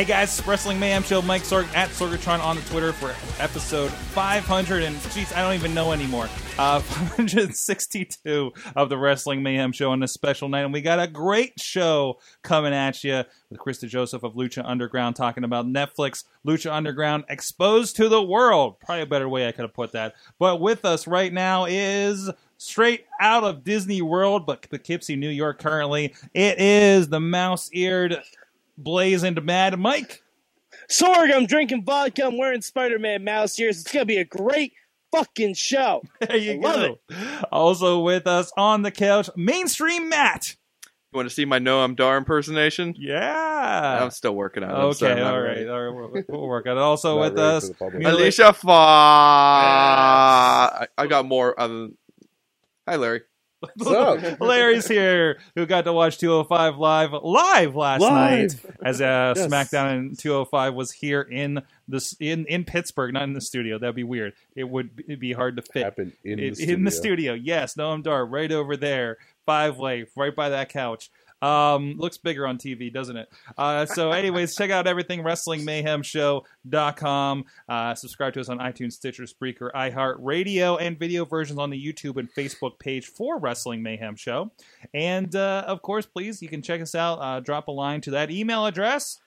Hey guys, Wrestling Mayhem Show, Mike Sorg at Sorgatron on the Twitter for episode 500 and geez, I don't even know anymore. Uh, 562 of the Wrestling Mayhem Show on this special night, and we got a great show coming at you with Chris DeJoseph of Lucha Underground talking about Netflix Lucha Underground exposed to the world. Probably a better way I could have put that. But with us right now is straight out of Disney World, but Poughkeepsie, New York currently. It is the mouse-eared blazing mad Mike. Sorg, I'm drinking vodka. I'm wearing Spider-Man mouse ears. It's gonna be a great fucking show. There you I love go. Also with us on the couch, mainstream Matt. You want to see my Noam Dar impersonation? Yeah. I'm still working on it. Okay. I'm not All ready. right. All right. We'll, we'll work on it. Also with us, for the public. Alicia Fa. I, I got more. Other Hi, Larry. Larry's here, who got to watch 205 live live last Live. night as uh, Yes. SmackDown in 205 was here in this in in Pittsburgh, not in the studio. That'd be weird. It would be- hard to fit. In, in, the studio. in the studio. Yes, Noam Dar, right over there, five way, right by that couch. Um, looks bigger on TV, doesn't it? Uh, so, anyways, check out everything WrestlingMayhemShow.com. Uh, subscribe to us on iTunes, Stitcher, Spreaker, iHeartRadio, and video versions on the YouTube and Facebook page for Wrestling Mayhem Show. And uh, of course, please, you can check us out. Uh, drop a line to that email address.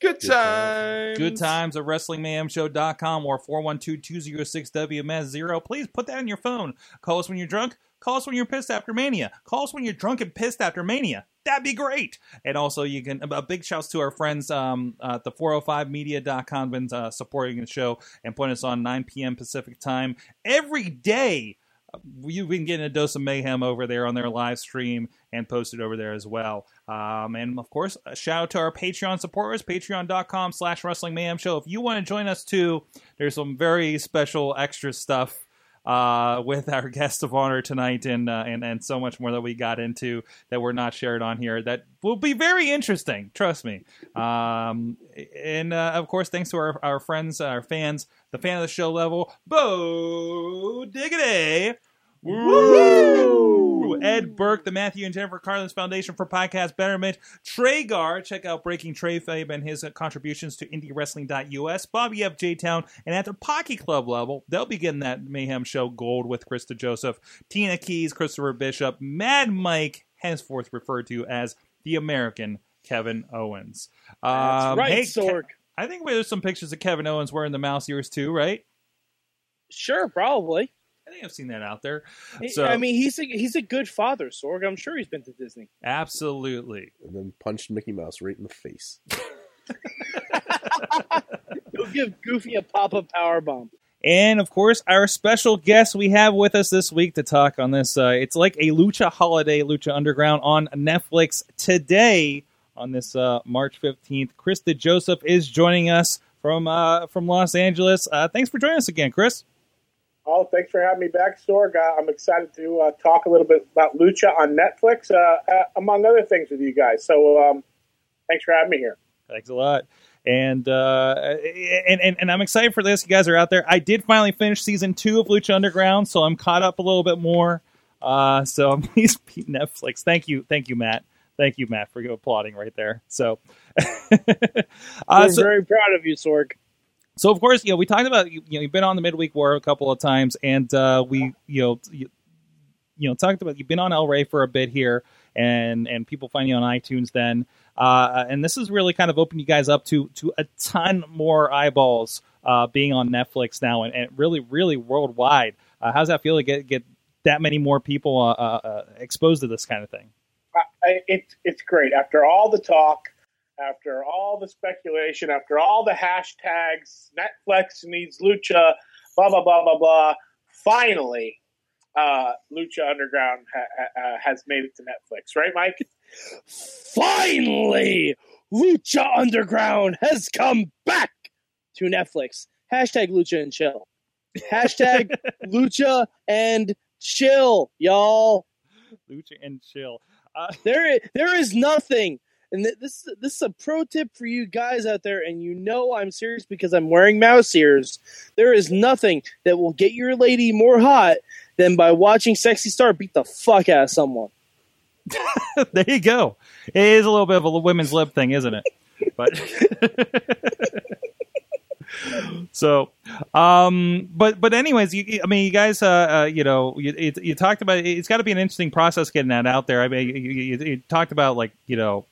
Good Times, Good times. Good times at WrestlingMayhemShow.com or 412-206-WMS0. Please put that in your phone. Call us when you're drunk. Call us when you're pissed after Mania. Call us when you're drunk and pissed after Mania. That'd be great. And also, you can a big shouts to our friends um, at the 405media.com been uh, supporting the show and putting us on 9 p.m. Pacific time every day. You've been getting a dose of mayhem over there on their live stream and posted over there as well. Um, and of course, a shout out to our Patreon supporters, patreon.com slash wrestling mayhem show. If you want to join us too, there's some very special extra stuff uh, with our guest of honor tonight and, uh, and, and so much more that we got into that we're not shared on here that will be very interesting. Trust me. Um, and uh, of course, thanks to our, our friends, our fans, the fan of the show level, Bo Diggity. Woo! Ed Burke, the Matthew and Jennifer Carlins Foundation for Podcast Betterment. Tragar, check out Breaking Trayfabe and his uh, contributions to IndieWrestling.us. Bobby F. J Town, and at the Pocky Club level, they'll be getting that Mayhem Show gold with Chris DeJoseph, Tina Keys, Christopher Bishop, Mad Mike, henceforth referred to as the American Kevin Owens. That's Um, right, hey, Sorg. Ke- I think there's some pictures of Kevin Owens wearing the mouse ears too, right? Sure, probably. I think I've seen that out there. So- I mean, he's a, he's a good father, Sorg. I'm sure he's been to Disney. Absolutely. and then punched Mickey Mouse right in the face. He'll give Goofy a pop up power bomb. And of course, our special guest we have with us this week to talk on this. Uh, it's like a Lucha holiday, Lucha Underground on Netflix today on this uh, March 15th. Chris DeJoseph is joining us from uh, from Los Angeles. Uh, thanks for joining us again, Chris. Oh, thanks for having me back, Sorg. Uh, I'm excited to uh, talk a little bit about Lucha on Netflix, uh, uh, among other things, with you guys. So, um, thanks for having me here. Thanks a lot. And, uh, and and and I'm excited for this. You guys are out there. I did finally finish season two of Lucha Underground, so I'm caught up a little bit more. Uh, so please beat Netflix. Thank you, thank you, Matt. Thank you, Matt, for applauding right there. So, I'm so, very proud of you, Sorg. So of course, you know, we talked about you know you've been on the midweek war a couple of times, and uh, we you know you, you know talked about you've been on El Rey for a bit here, and and people find you on iTunes then, uh, and this has really kind of opened you guys up to to a ton more eyeballs uh, being on Netflix now, and, and really really worldwide. Uh, how's that feel to get get that many more people uh, uh, uh, exposed to this kind of thing? I, it, it's great. After all the talk, after all the speculation, after all the hashtags, Netflix needs Lucha, blah, blah, blah, blah, blah. finally, uh, Lucha Underground ha- ha- has made it to Netflix, right, Mike? Finally, Lucha Underground has come back to Netflix. Hashtag Lucha and Chill. Hashtag Lucha and Chill, y'all. Lucha and chill. Uh, There, there is nothing, and th- this this is a pro tip for you guys out there, and you know I'm serious because I'm wearing mouse ears. There is nothing that will get your lady more hot than by watching Sexy Star beat the fuck out of someone. there you go. It is a little bit of a women's lib thing, isn't it? But so, um, but but anyways, you, I mean, you guys, uh, uh you know, you, you, you talked about it's got to be an interesting process getting that out there. I mean, you, you talked about like you know,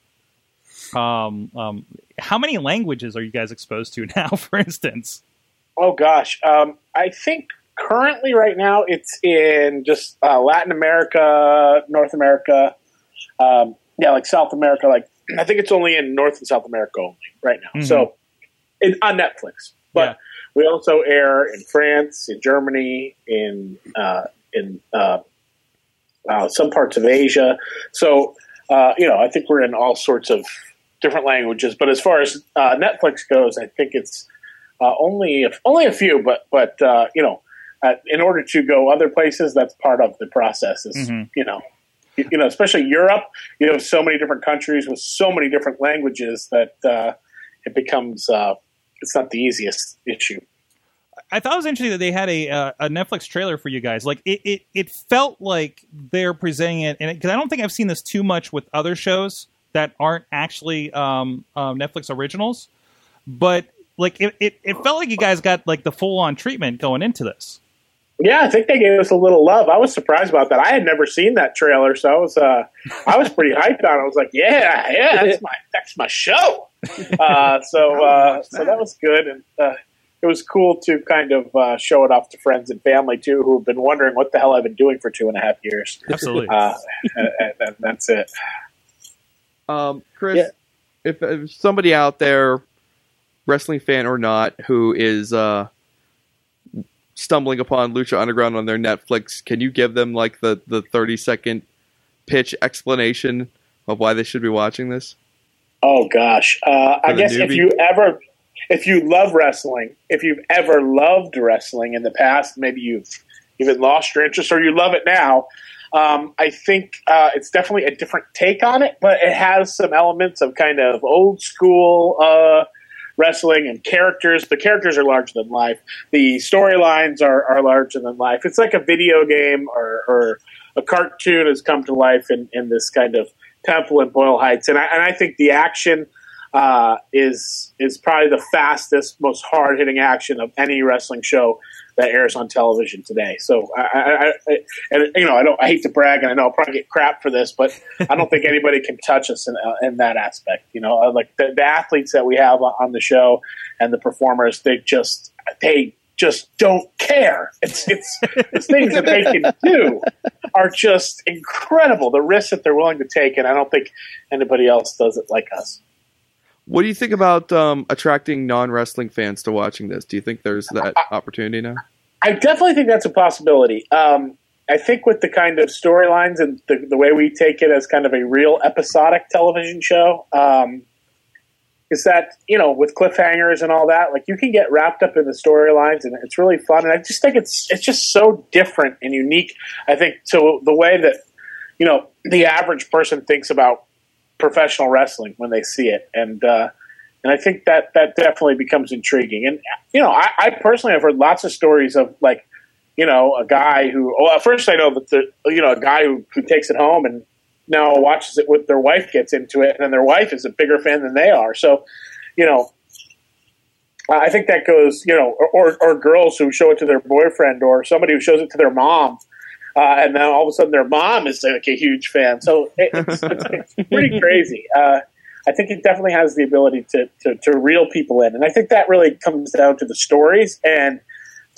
um, um, how many languages are you guys exposed to now? For instance, Oh gosh, um, I think currently right now it's in just uh, Latin America, North America, um, yeah, like South America. Like I think it's only in North and South America only right now. Mhm. So it, on Netflix, but Yeah. we also air in France, in Germany, in uh, in uh, uh, some parts of Asia. So uh, you know, I think we're in all sorts of different languages. But as far as uh, Netflix goes, I think it's uh, only only a few. But but uh, you know, uh, in order to go other places, that's part of the process. Is Mhm. you know. You you know, especially Europe, you have so many different countries with so many different languages that uh, it becomes uh, it's not the easiest issue. I thought it was interesting that they had a uh, a Netflix trailer for you guys. Like it, it, it felt like they're presenting it, and because I don't think I've seen this too much with other shows that aren't actually um, um, Netflix originals, but like it, it, it felt like you guys got like the full on treatment going into this. Yeah, I think they gave us a little love. I was surprised about that. I had never seen that trailer, so I was uh, I was pretty hyped on it. I was like, yeah, yeah, that's my that's my show. Uh, so uh, so that was good, and uh, it was cool to kind of uh, show it off to friends and family too, who have been wondering what the hell I've been doing for two and a half years. Absolutely. Uh, and, and- and that's it. Um, Chris, Yeah. if, if somebody out there, wrestling fan or not, who is uh, stumbling upon Lucha Underground on their Netflix, can you give them like the the thirty second pitch explanation of why they should be watching this? Oh gosh, uh, I guess if you ever, if you love wrestling, if you've ever loved wrestling in the past, maybe you've even lost your interest or you love it now. Um, I think uh, it's definitely a different take on it, but it has some elements of kind of old school uh, wrestling and characters. The characters are larger than life. The storylines are, are larger than life. It's like a video game or, or a cartoon has come to life in, in this kind of temple in Boyle Heights, and I, and I think the action uh, is is probably the fastest, most hard hitting action of any wrestling show that airs on television today. So I, I, I and you know I don't I hate to brag, and I know I'll probably get crap for this, but I don't think anybody can touch us in, uh, in that aspect. You know, Uh, like the, the athletes that we have on the show and the performers, they just they just don't care. It's it's the things that they can do are just incredible. The risks that they're willing to take, and I don't think anybody else does it like us. What do you think about um, attracting non wrestling fans to watching this? Do you think there's that opportunity now? I definitely think that's a possibility. Um, I think with the kind of storylines and the, the way we take it as kind of a real episodic television show, um, is that you know with cliffhangers and all that, like you can get wrapped up in the storylines and it's really fun. And I just think it's it's just so different and unique. I think to the way that you know the average person thinks about professional wrestling when they see it, and uh, and I think that that definitely becomes intriguing. And you know, I, I personally have heard lots of stories of like, you know, a guy who. Well, at first I know that the you know a guy who, who takes it home and now watches it with their wife gets into it, and their wife is a bigger fan than they are. So, you know. I think that goes, you know, or, or, or girls who show it to their boyfriend, or somebody who shows it to their mom, uh, and then all of a sudden their mom is like a huge fan. So it, it's, it's, it's pretty crazy. Uh, I think it definitely has the ability to, to, to reel people in. And I think that really comes down to the stories and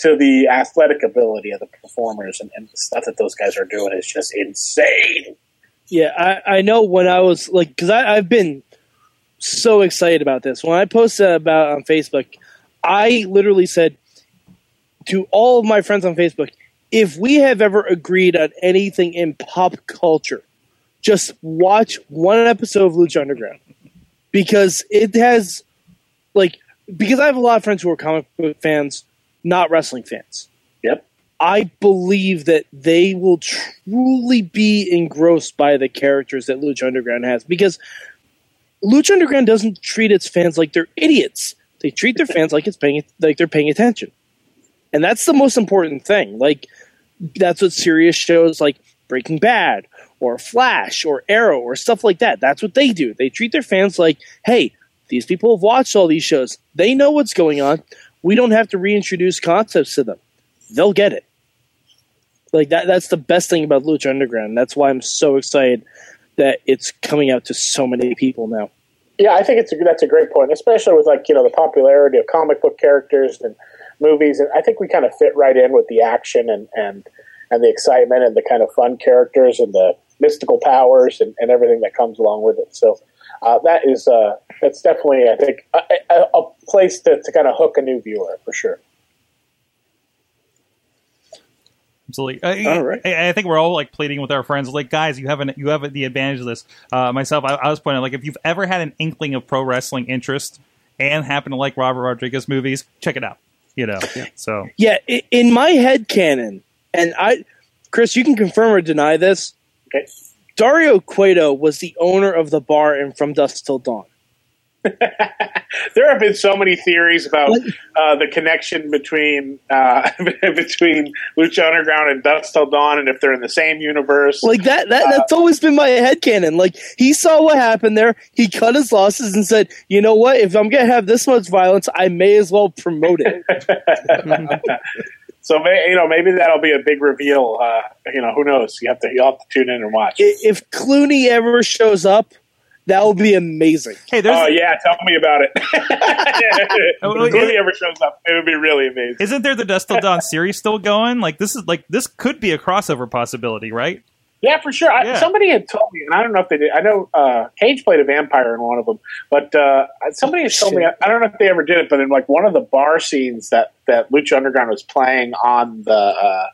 to the athletic ability of the performers and, and the stuff that those guys are doing is just insane. Yeah, I, I know when I was like, because I've been so excited about this. When I posted about it on Facebook, I literally said to all of my friends on Facebook, if we have ever agreed on anything in pop culture, just watch one episode of Lucha Underground because it has, like, because I have a lot of friends who are comic book fans, not wrestling fans. Yep. I believe that they will truly be engrossed by the characters that Lucha Underground has because Lucha Underground doesn't treat its fans like they're idiots. They treat their fans like it's paying like they're paying attention, and that's the most important thing. Like that's what serious shows like Breaking Bad or Flash or Arrow or stuff like that. That's what they do. They treat their fans like, hey, these people have watched all these shows. They know what's going on. We don't have to reintroduce concepts to them. They'll get it. Like that that's the best thing about Lucha Underground. That's why I'm so excited that it's coming out to so many people now. Yeah, I think it's a, that's a great point, especially with like you know the popularity of comic book characters and movies, and I think we kind of fit right in with the action and and and the excitement and the kind of fun characters and the mystical powers and, and everything that comes along with it. So uh, that is uh, that's definitely I think a, a, a place to, to kind of hook a new viewer for sure. Absolutely. I, All right. I, I think we're all like pleading with our friends, like guys, you have an, you have the advantage of this. Uh, myself, I, I was pointing out, like if you've ever had an inkling of pro wrestling interest and happen to like Robert Rodriguez movies, check it out. You know, so Yeah, in my head canon, and I, Chris, you can confirm or deny this. Okay. Dario Cueto was the owner of the bar in From Dusk Till Dawn. There have been so many theories about uh, the connection between uh, between Lucha Underground and Dusk Till Dawn, and if they're in the same universe. Like that, that that's always been my head canon. Like he saw what happened there, he cut his losses and said, "You know what? If I'm gonna have this much violence, I may as well promote it." So may, you know maybe that'll be a big reveal. Uh, you know who knows? You have to you have to tune in and watch. If Clooney ever shows up, that would be amazing. hey, there's Oh yeah, tell me about it. Oh, if well, ever shows up, it would be really amazing. isn't there the Dusk Till Dawn series still going? Like this is like this could be a crossover possibility, right? Yeah, for sure. I, Somebody had told me, and I don't know if they did. I know uh, Cage played a vampire in one of them, but uh, somebody had told me. I don't know if they ever did it, but in like one of the bar scenes that that Lucha Underground was playing on the uh,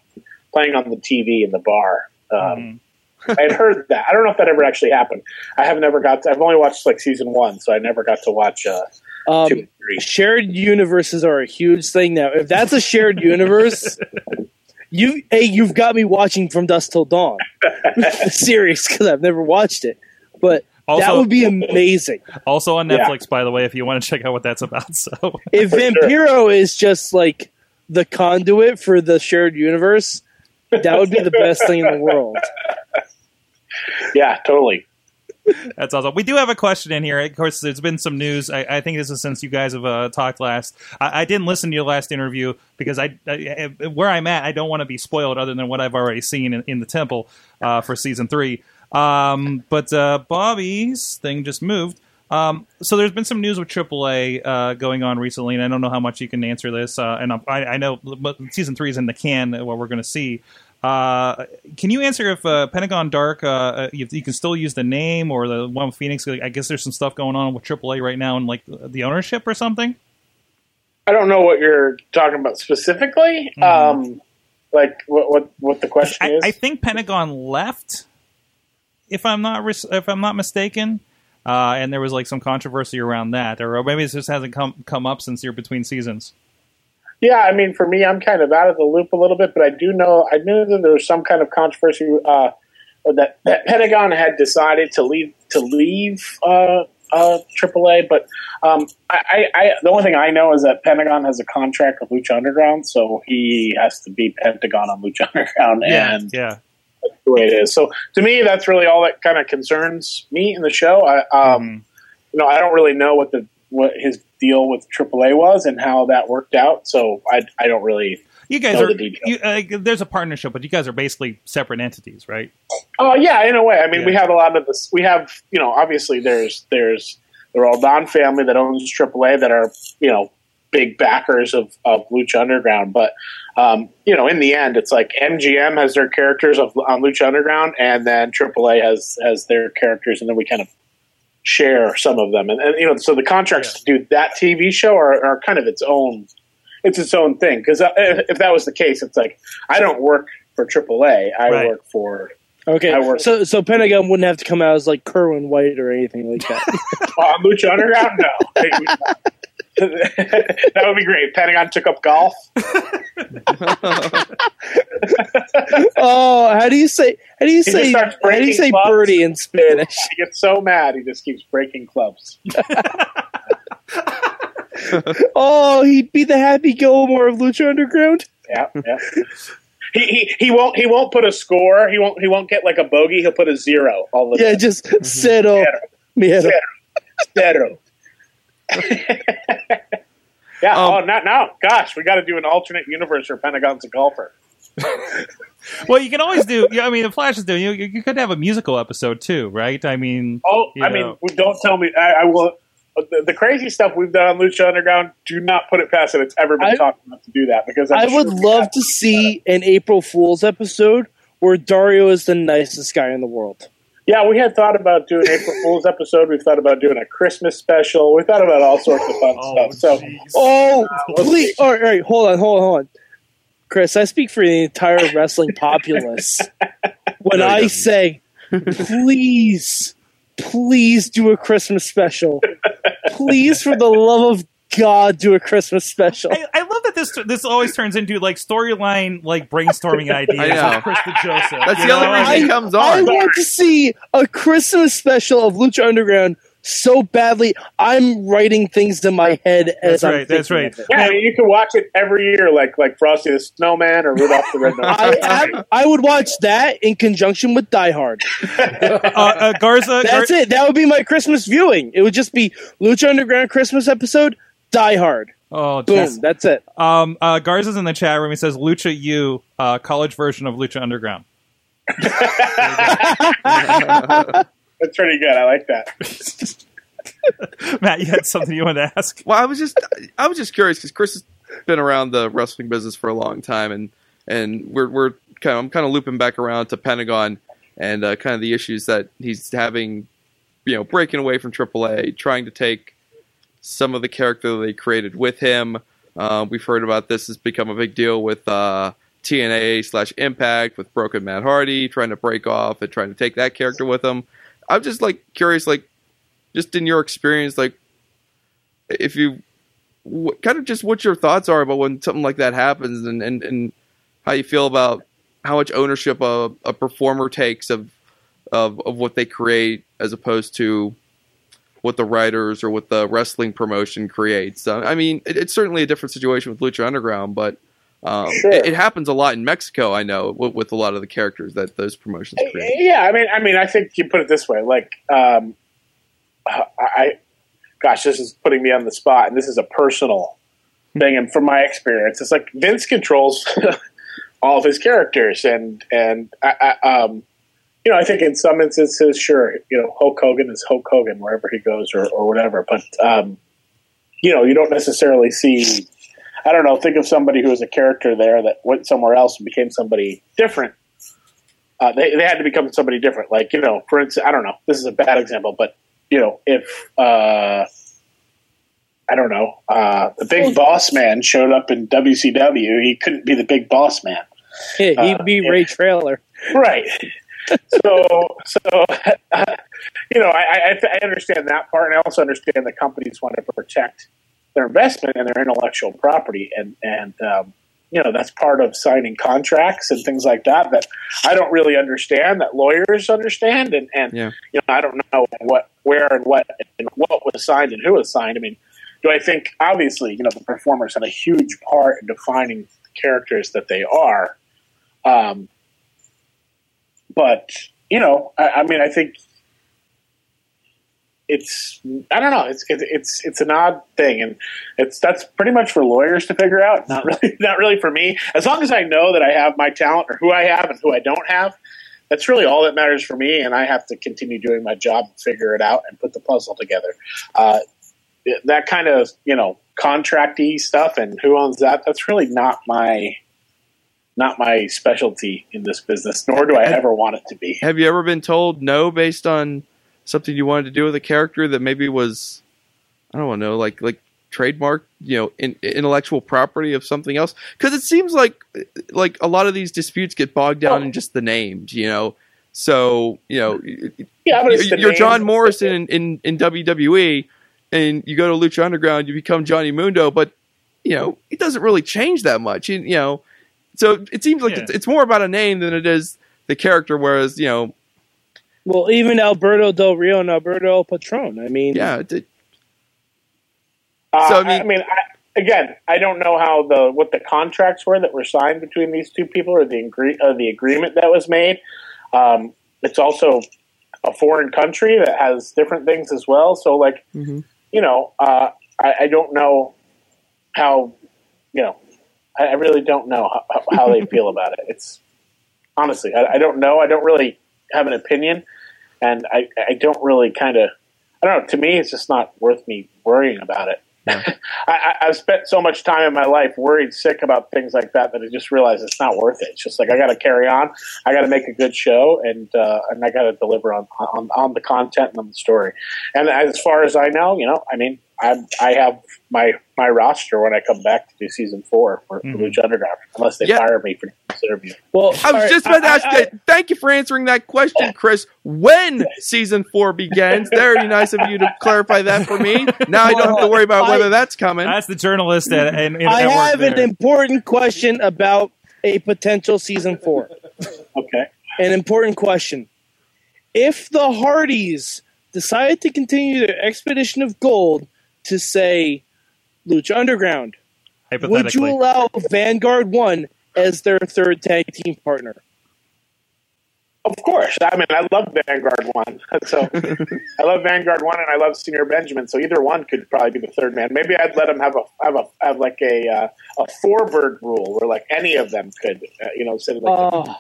playing on the TV in the bar. Um, I had heard that. I don't know if that ever actually happened. I have never got. To, I've only watched like season one, so I never got to watch uh, Um, two three. shared universes are a huge thing now. If that's a shared universe, you hey, you've got me watching From Dusk Till Dawn, the series because I've never watched it, but that would be amazing. Also on Yeah. Netflix, by the way, if you want to check out what that's about. So If For sure. Vampiro is just like the conduit for the shared universe, that would be the best thing in the world. Yeah, totally. That's awesome. We do have a question in here. Of course, there's been some news. I, I think this is since you guys have uh, talked last. I, I didn't listen to your last interview because I, I where I'm at, I don't want to be spoiled other than what I've already seen in, in the temple uh, for season three. Um, but uh, Bobby's thing just moved. Um, so there's been some news with AAA uh, going on recently, and I don't know how much you can answer this. Uh, and I, I know season three is in the can, uh, what we're going to see. Uh, can you answer if uh, Pentagon Dark, uh, uh, you, you can still use the name or the one with Phoenix? I guess there's some stuff going on with AAA right now and like the ownership or something. I don't know what you're talking about specifically. Um, like what what what the question Mm-hmm. I, is? I think Pentagon left, if I'm not if I'm not mistaken, uh, and there was like some controversy around that, or maybe it just hasn't come come up since you're between seasons. Yeah, I mean, for me, I'm kind of out of the loop a little bit, but I do know I knew that there was some kind of controversy uh, that, that Pentagon had decided to leave to leave uh, uh, AAA. But um, I, I, I, the only thing I know is that Pentagon has a contract with Lucha Underground, so he has to be Pentagon on Lucha Underground, and yeah. that's the way it is. So to me, that's really all that kind of concerns me in the show. I, um, Mhm. you know, I don't really know what the what his deal with AAA was and how that worked out. So I, I don't really. You guys are the you, uh, there's a partnership, but you guys are basically separate entities, right? Oh yeah, in a way. I mean, Yeah. we have a lot of this. We have, you know, obviously there's there's the Roldan family that owns AAA that are you know big backers of of Lucha Underground, but um, you know, in the end, it's like MGM has their characters of on Lucha Underground, and then AAA has has their characters, and then we kind of share some of them, and, and you know, so the contracts to do that TV show are, are kind of its own. it's its own thing. Because if that was the case, it's like I don't work for AAA. I Right. work for Okay, I work- so so Pentagon wouldn't have to come out as like Kerwin White or anything like that. uh, Lucha Underground. No, that would be great. Pentagon took up golf. Oh, how do you say? How do you just say? How do you say clubs. birdie in Spanish? He gets so mad he just keeps breaking clubs. Oh, he'd be the Happy Gilmore of Lucha Underground. Yeah, yeah. He, he he won't he won't put a score. He won't he won't get like a bogey. He'll put a zero all the time. Yeah, time. just cero, miedo. Zero. yeah. Um, oh, not now. Gosh, we got to do an alternate universe where Pentagon's a golfer. Well, you can always do. Yeah, I mean, the Flash is doing. You, you could have a musical episode too, right? I mean, Oh, I know. mean, don't tell me. I, I will. Uh, the, the crazy stuff we've done on Lucha Underground, do not put it past it. It's ever been I- talked about to do that because I'm I would sure we love to see an April Fool's episode where Dario is the nicest guy in the world. Yeah, we had thought about doing April Fool's episode. We thought about doing a Christmas special. We thought about all sorts of fun oh, stuff. So Oh, please! All right, all right, hold on, hold on, hold on. Chris, I speak for the entire wrestling populace when No, I doesn't. say, please, please do a Christmas special. Please, for the love of God, do a Christmas special. I, I love that this this always turns into like storyline, like brainstorming ideas. I know. with Chris the Joseph. That's you the only know? reason I- he comes on. I want to see a Christmas special of Lucha Underground so badly. I'm writing things in my head as That's I'm right, that's right. yeah, I mean, you can watch it every year, like like Frosty the Snowman or Rudolph the Red-Nosed I, I, I would watch that in conjunction with Die Hard. uh, uh, Garza. That's Gar- it. That would be my Christmas viewing. It would just be Lucha Underground Christmas episode, Die Hard. Oh, Boom. yes. That's it. Um, uh, Garza's in the chat room. He says Lucha U, uh, college version of Lucha Underground. That's pretty good. I like that. Matt, you had something you wanted to ask? Well, I was just I was just curious because Chris has been around the wrestling business for a long time, and and we're we're kind of I'm kind of looping back around to Pentagon and uh, kind of the issues that he's having, you know, breaking away from AAA, trying to take some of the character that they created with him. Uh, we've heard about this has become a big deal with uh, TNA slash Impact with Broken Matt Hardy trying to break off and trying to take that character with him. I'm just like curious, like just in your experience, like if you kind of just what your thoughts are about when something like that happens and, and, and how you feel about how much ownership a, a performer takes of, of of what they create as opposed to what the writers or what the wrestling promotion creates. Uh, I mean, it, it's certainly a different situation with Lucha Underground, but um, Sure. it, it happens a lot in Mexico. I know with, with a lot of the characters that those promotions create. Yeah, I mean, I mean, I think you put it this way. Like, um, I, gosh, this is putting me on the spot, and this is a personal thing. And from my experience, it's like Vince controls all of his characters, and and I, I, um, you know, I think in some instances, sure, you know, Hulk Hogan is Hulk Hogan wherever he goes, or or whatever. But um, you know, you don't necessarily see. I don't know. Think of somebody who was a character there that went somewhere else and became somebody different uh, they, they had to become somebody different. Like, you know, for instance, I don't know, this is a bad example, but, you know, if, uh, I don't know, uh, the big boss man showed up in WCW, he couldn't be the big boss man. Yeah, he'd Uh, be yeah. Ray Traylor. Right. so, so, you know, I, I, I understand that part, and I also understand the companies want to protect their investment and their intellectual property, and and um, you know that's part of signing contracts and things like that that I don't really understand that lawyers understand, and and Yeah. you know I don't know what where and what and what was signed and who was signed. I mean, do I think obviously you know the performers had a huge part in defining the characters that they are. Um, but you know, I, I mean, I think it's I don't know. It's it, it's it's an odd thing, and it's that's pretty much for lawyers to figure out. Not really, not really for me. As long as I know that I have my talent or who I have and who I don't have, that's really all that matters for me. And I have to continue doing my job, and figure it out, and put the puzzle together. Uh, that kind of you know contracty stuff and who owns that. That's really not my not my specialty in this business, nor do I ever want it to be. Have you ever been told no based on something you wanted to do with a character that maybe was I don't know, like like trademark, you know, in, intellectual property of something else? Because it seems like like a lot of these disputes get bogged down in just the names, you know. So you know, Yeah, the you're John. Morrison in, in, in WWE, and you go to Lucha Underground, you become Johnny Mundo, but you know it doesn't really change that much. You, you know, so it seems like Yeah. it's, it's more about a name than it is the character. Whereas you know, Well, even Alberto Del Rio and Alberto El Patron. I mean, yeah, Uh, So, I I mean- mean, I, again, I don't know how the what the contracts were that were signed between these two people, or the agree, uh, the agreement that was made. Um, it's also a foreign country that has different things as well. So, like, Mhm. you know, uh, I, I don't know how, you know, I, I really don't know how, how they feel about it. It's honestly, I, I don't know. I don't really have an opinion, and I, I don't really kind of, I don't know. To me, it's just not worth me worrying about it. I, I, I've spent so much time in my life worried sick about things like that that I just realized it's not worth it. It's just like I got to carry on. I got to make a good show, and uh, and I got to deliver on, on on the content and on the story. And as far as I know, you know, I mean, I I have my my roster when I come back to do season four for, for Mhm. Lucha Underground, unless they Yeah. fire me for this interview. well, I was all right, just about to I- ask I- you. Thank you for answering that question, Chris. When season four begins? Very nice of you to clarify that for me. Now I don't have to worry about I- whether that's coming. That's the journalist at, and, and I at work have an important question about a potential season four. Okay. An important question. If the Hardys decide to continue their expedition of gold to say Lucha Underground, would you allow Vanguard One as their third tag team partner? Of course. I mean, I love Vanguard One. So I love Vanguard One, and I love Señor Benjamin. So either one could probably be the third man. Maybe I'd let them have a have a have like a uh, a Freebird rule where like any of them could, uh, you know, instead of like, Oh,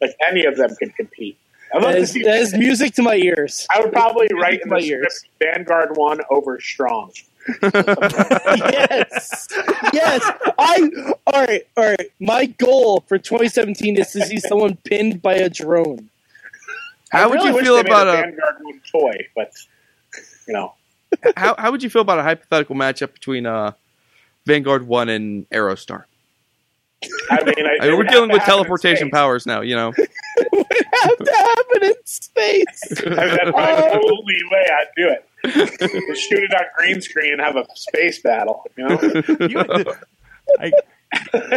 like any of them could compete. I'd love that to is, see. that is music to my ears. I would probably write in My the ears. script Vanguard One over Strong. yes, yes. I all right, all right. My goal for 2017 is to see someone pinned by a drone. How I would really you feel about a a Vanguard One toy? But you know, how how would you feel about a hypothetical matchup between uh, Vanguard One and Aerostar? I mean, I, I mean, we're dealing with teleportation powers now. You know, It would have to happen in space. I mean, that's probably the only way I'd do it. Just shoot it on green screen and have a space battle. You know, You- I-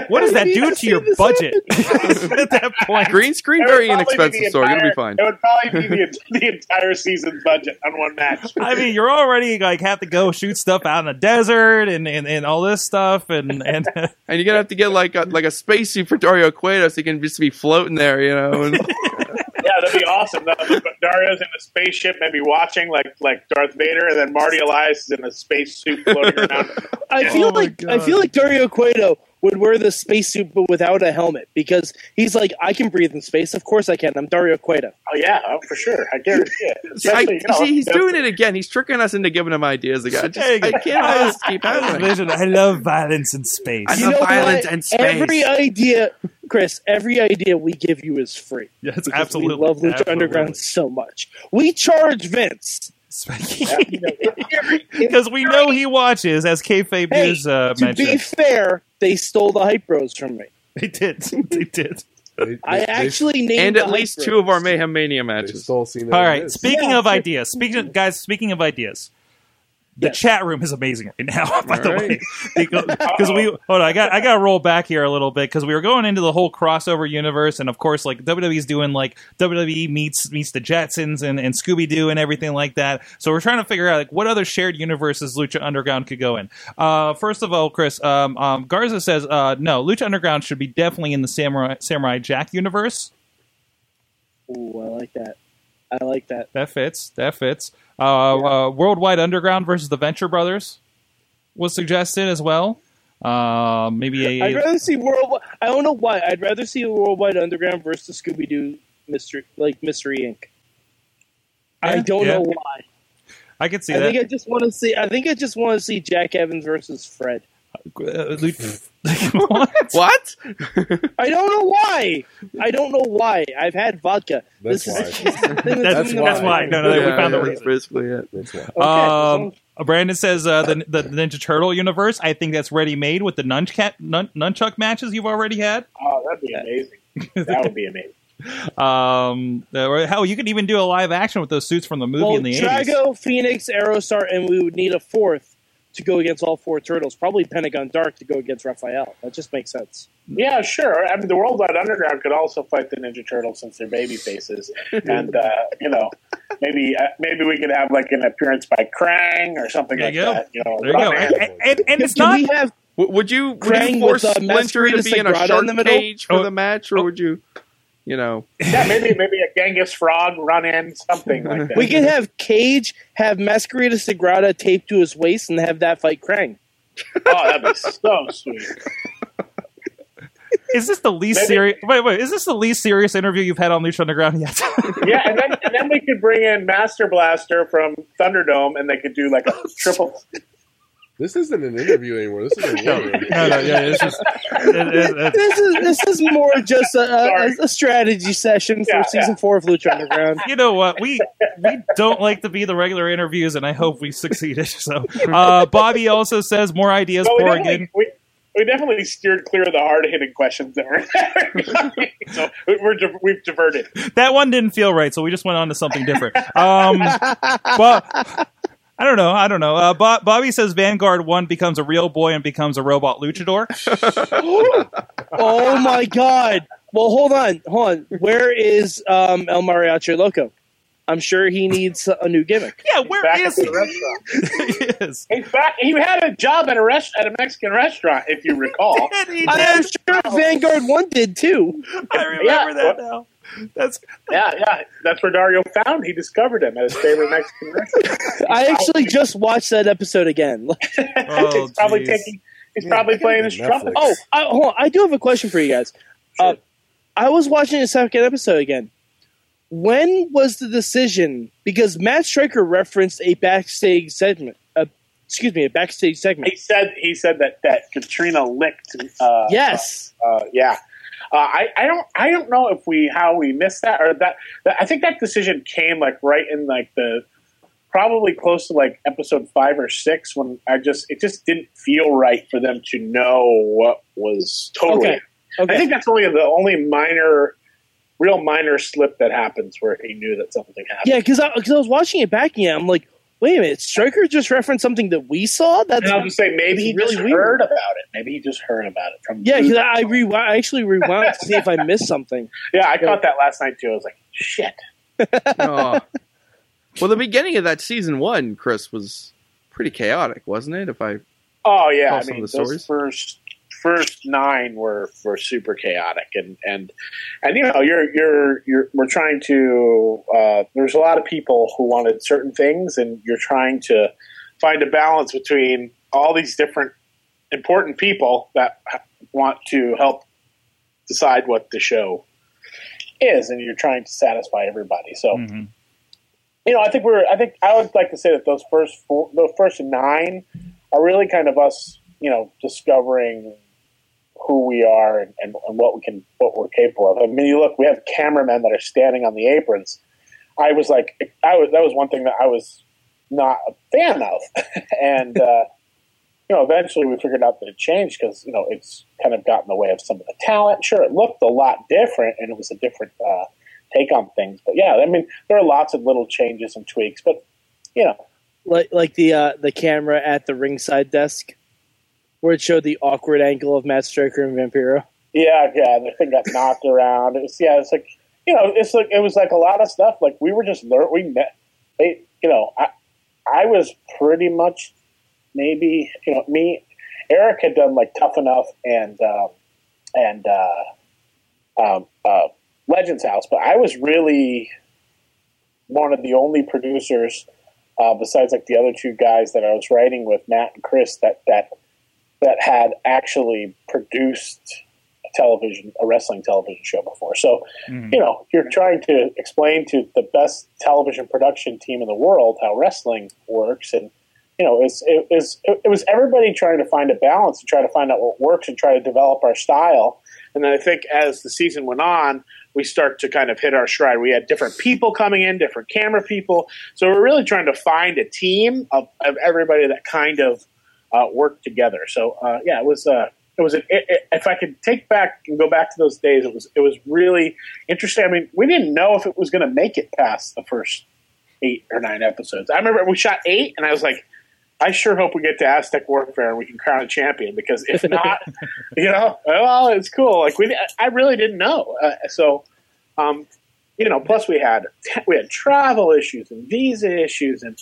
what does that do to to your budget at that point? green screen very inexpensive, the so you're gonna be fine. It would probably be the, the entire season's budget on one match. I mean, you're already like have to go shoot stuff out in the desert and, and, and all this stuff, and and And you're gonna have to get like a, like a spacesuit for Dario Cueto, so he can just be floating there. You know, and, Yeah, that'd be awesome. Though. Dario's in a spaceship, maybe watching like like Darth Vader, and then Marty Elias is in a spacesuit floating around. I feel Oh like I feel like Dario Cueto would wear the spacesuit but without a helmet because he's like, I can breathe in space. Of course I can. I'm Dario Cueto. Oh yeah, oh, for sure. I guarantee it. I, Especially, you know, see, he's doing it again. He's tricking us into giving him ideas again. I, just, I can't let this keep I happening. I love violence in space. I You love know violence what? and space. Every idea, Chris, every idea we give you is free. Yes, Because absolutely. We love Lucha Absolutely. Underground so much. We charge Vince. because we know he watches, as kayfabe Hey, News uh, to be fair, they stole the hype bros from me. They did. They did. They, I they- actually named and at least two of our Mayhem Mania they, they matches. stole Cena. All and right. Miz. Speaking Yeah, of ideas, speaking of, guys, speaking of ideas, the Yes. chat room is amazing right now. By the All way, because we hold on, I got I got to roll back here a little bit because we were going into the whole crossover universe, and of course, like WWE's doing like WWE meets meets the Jetsons and, and Scooby Doo and everything like that. So we're trying to figure out like what other shared universes Lucha Underground could go in. Uh, first of all, Chris um, um, Garza says uh, no, Lucha Underground should be definitely in the Samurai Samurai Jack universe. Ooh, I like that. I like that. That fits. That fits. Uh, uh, Worldwide Underground versus the Venture Brothers was suggested as well. Uh, maybe I'd rather see worldwide. I don't know why. I'd rather see a worldwide underground versus Scooby Doo mystery, like Mystery Inc. I don't yeah. know why. I could see I that. think I just want to see. I think I just want to see Jack Evans versus Fred. Uh, Lu- what? What? I don't know why. I don't know why. I've had vodka. That's this why. is, this is the thing That's, That's that's, why. why. No, no, we Yeah, found the reason. That's basically it. That's why. Okay, Um, Uh, Brandon says uh, the the Ninja Turtle universe. I think that's ready made with the nunchuck nun, nunchuck matches you've already had. Oh, that'd be amazing. that would be amazing. Um, or hell, you could even do a live action with those suits from the movie well, in the eighties. Drago, Phoenix, Aerostar, and we would need a fourth to go against all four turtles. Probably Pentagon Dark to go against Raphael. That just makes sense. Yeah, sure. I mean, the Worldwide Underground could also fight the Ninja Turtles since they're baby faces, and uh, you know, maybe uh, maybe we could have like an appearance by Krang or something There like you go. that. You know, There you go. And, and, and it's Can not. have would you would Krang you force with, uh, Splinter to be in a Sagrada shark in the middle? cage for Oh. the match, or would you, you know, yeah, maybe maybe a Genghis Frog run in, something like that. we could have Cage have Mascarita Sagrada taped to his waist and have that fight Krang. oh, that'd be so sweet. Is this the least serious? Wait, wait. Is this the least serious interview you've had on Lucha Underground yet? Yeah, and then and then we could bring in Master Blaster from Thunderdome, and they could do like a oh, triple. This isn't an interview anymore. This is a war. no, no, yeah, it's just. It, it, it, This is this is more just a, a, a strategy session for Yeah, season four of Lucha Underground. you know what? We we don't like to be the regular interviews, and I hope we succeeded. So, uh, Bobby also says more ideas Well, we pouring definitely, in. we, we definitely steered clear of the hard hitting questions that were so we're we've diverted. That one didn't feel right, so we just went on to something different. Um, but I don't know. I don't know. Uh, Bo- Bobby says Vanguard One becomes a real boy and becomes a robot luchador. Oh my god! Well, hold on, hold on. Where is um, El Mariachi Loco? I'm sure he needs a new gimmick. Yeah, where Back is at he? the restaurant. He is. He's back. He had a job at a rest at a Mexican restaurant, if you recall. He I'm sure Vanguard One did too. I remember Yeah, that now. That's yeah, yeah. That's where Dario found. He discovered him at his favorite Mexican restaurant. I actually just watched that episode again. Oh, he's probably geez. taking. He's probably playing his trumpet. Oh, I, hold on. I do have a question for you guys. Uh, I was watching the second episode again. When was the decision? Because Matt Striker referenced a backstage segment. Uh, excuse me, a backstage segment. He said he said that that Catrina licked. Uh, Yes. Uh, yeah. Uh, I, I don't I don't know if we how we missed that or that, that I think that decision came like right in like the probably close to like episode five or six when I just it just didn't feel right for them to know what was totally. Okay. Okay. I think that's only the only minor, real minor slip that happens where he knew that something happened. yeah, because I, 'cause I was watching it back again. I'm like, wait a minute, Striker just referenced something that we saw. That's And I'll just say maybe he really just weird. heard about it. Maybe he just heard about it from yeah, because I, rewound, I actually rewound to see if I missed something. yeah. I caught that last night too. I was like, shit. oh. well, the beginning of that season one, Chris, was pretty chaotic, wasn't it? If I Oh yeah, I some mean of the those stories. first first nine were were super chaotic and and and you know you're you're you're we're trying to uh, there's a lot of people who wanted certain things and you're trying to find a balance between all these different important people that want to help decide what the show is and you're trying to satisfy everybody so Mhm. you know, I think we're. I think I would like to say that those first four, those first nine are really kind of us, you know, discovering who we are and, and, and what we can, what we're capable of. I mean, you look, we have cameramen that are standing on the aprons. I was like, I was that was one thing that I was not a fan of, and uh, you know, eventually we figured out that it changed because you know it's kind of got in the way of some of the talent. Sure, it looked a lot different, and it was a different uh, take on things. But yeah, I mean, there are lots of little changes and tweaks, but you know, like like the uh, the camera at the ringside desk, where it showed the awkward angle of Matt Striker and Vampiro. yeah, yeah, the thing got knocked around. It was yeah, it's like you know, it's like it was like a lot of stuff. Like we were just learn. We met, they, you know, I I was pretty much maybe you know me. Eric had done like Tough Enough and um, and uh, um, uh, Legends House, but I was really one of the only producers uh, besides like the other two guys that I was writing with, Matt and Chris, that that that had actually produced a television, a wrestling television show before. So, Mhm. you know, you're trying to explain to the best television production team in the world how wrestling works, and you know, it's, it, it's, it was everybody trying to find a balance and try to find out what works and try to develop our style. And And then I think as the season went on, we start to kind of hit our stride. We had different people coming in, different camera people. So we're really trying to find a team of, of everybody that kind of uh, worked together. So uh, yeah, it was. Uh, it was. An, it, it, if I could take back and go back to those days, it was. It was really interesting. I mean, we didn't know if it was going to make it past the first eight or nine episodes. I remember we shot eight, and I was like, I sure hope we get to Aztec Warfare and we can crown a champion because if not, you know, well, it's cool. Like we, I really didn't know. Uh, so, um, you know, plus we had we had travel issues and visa issues, and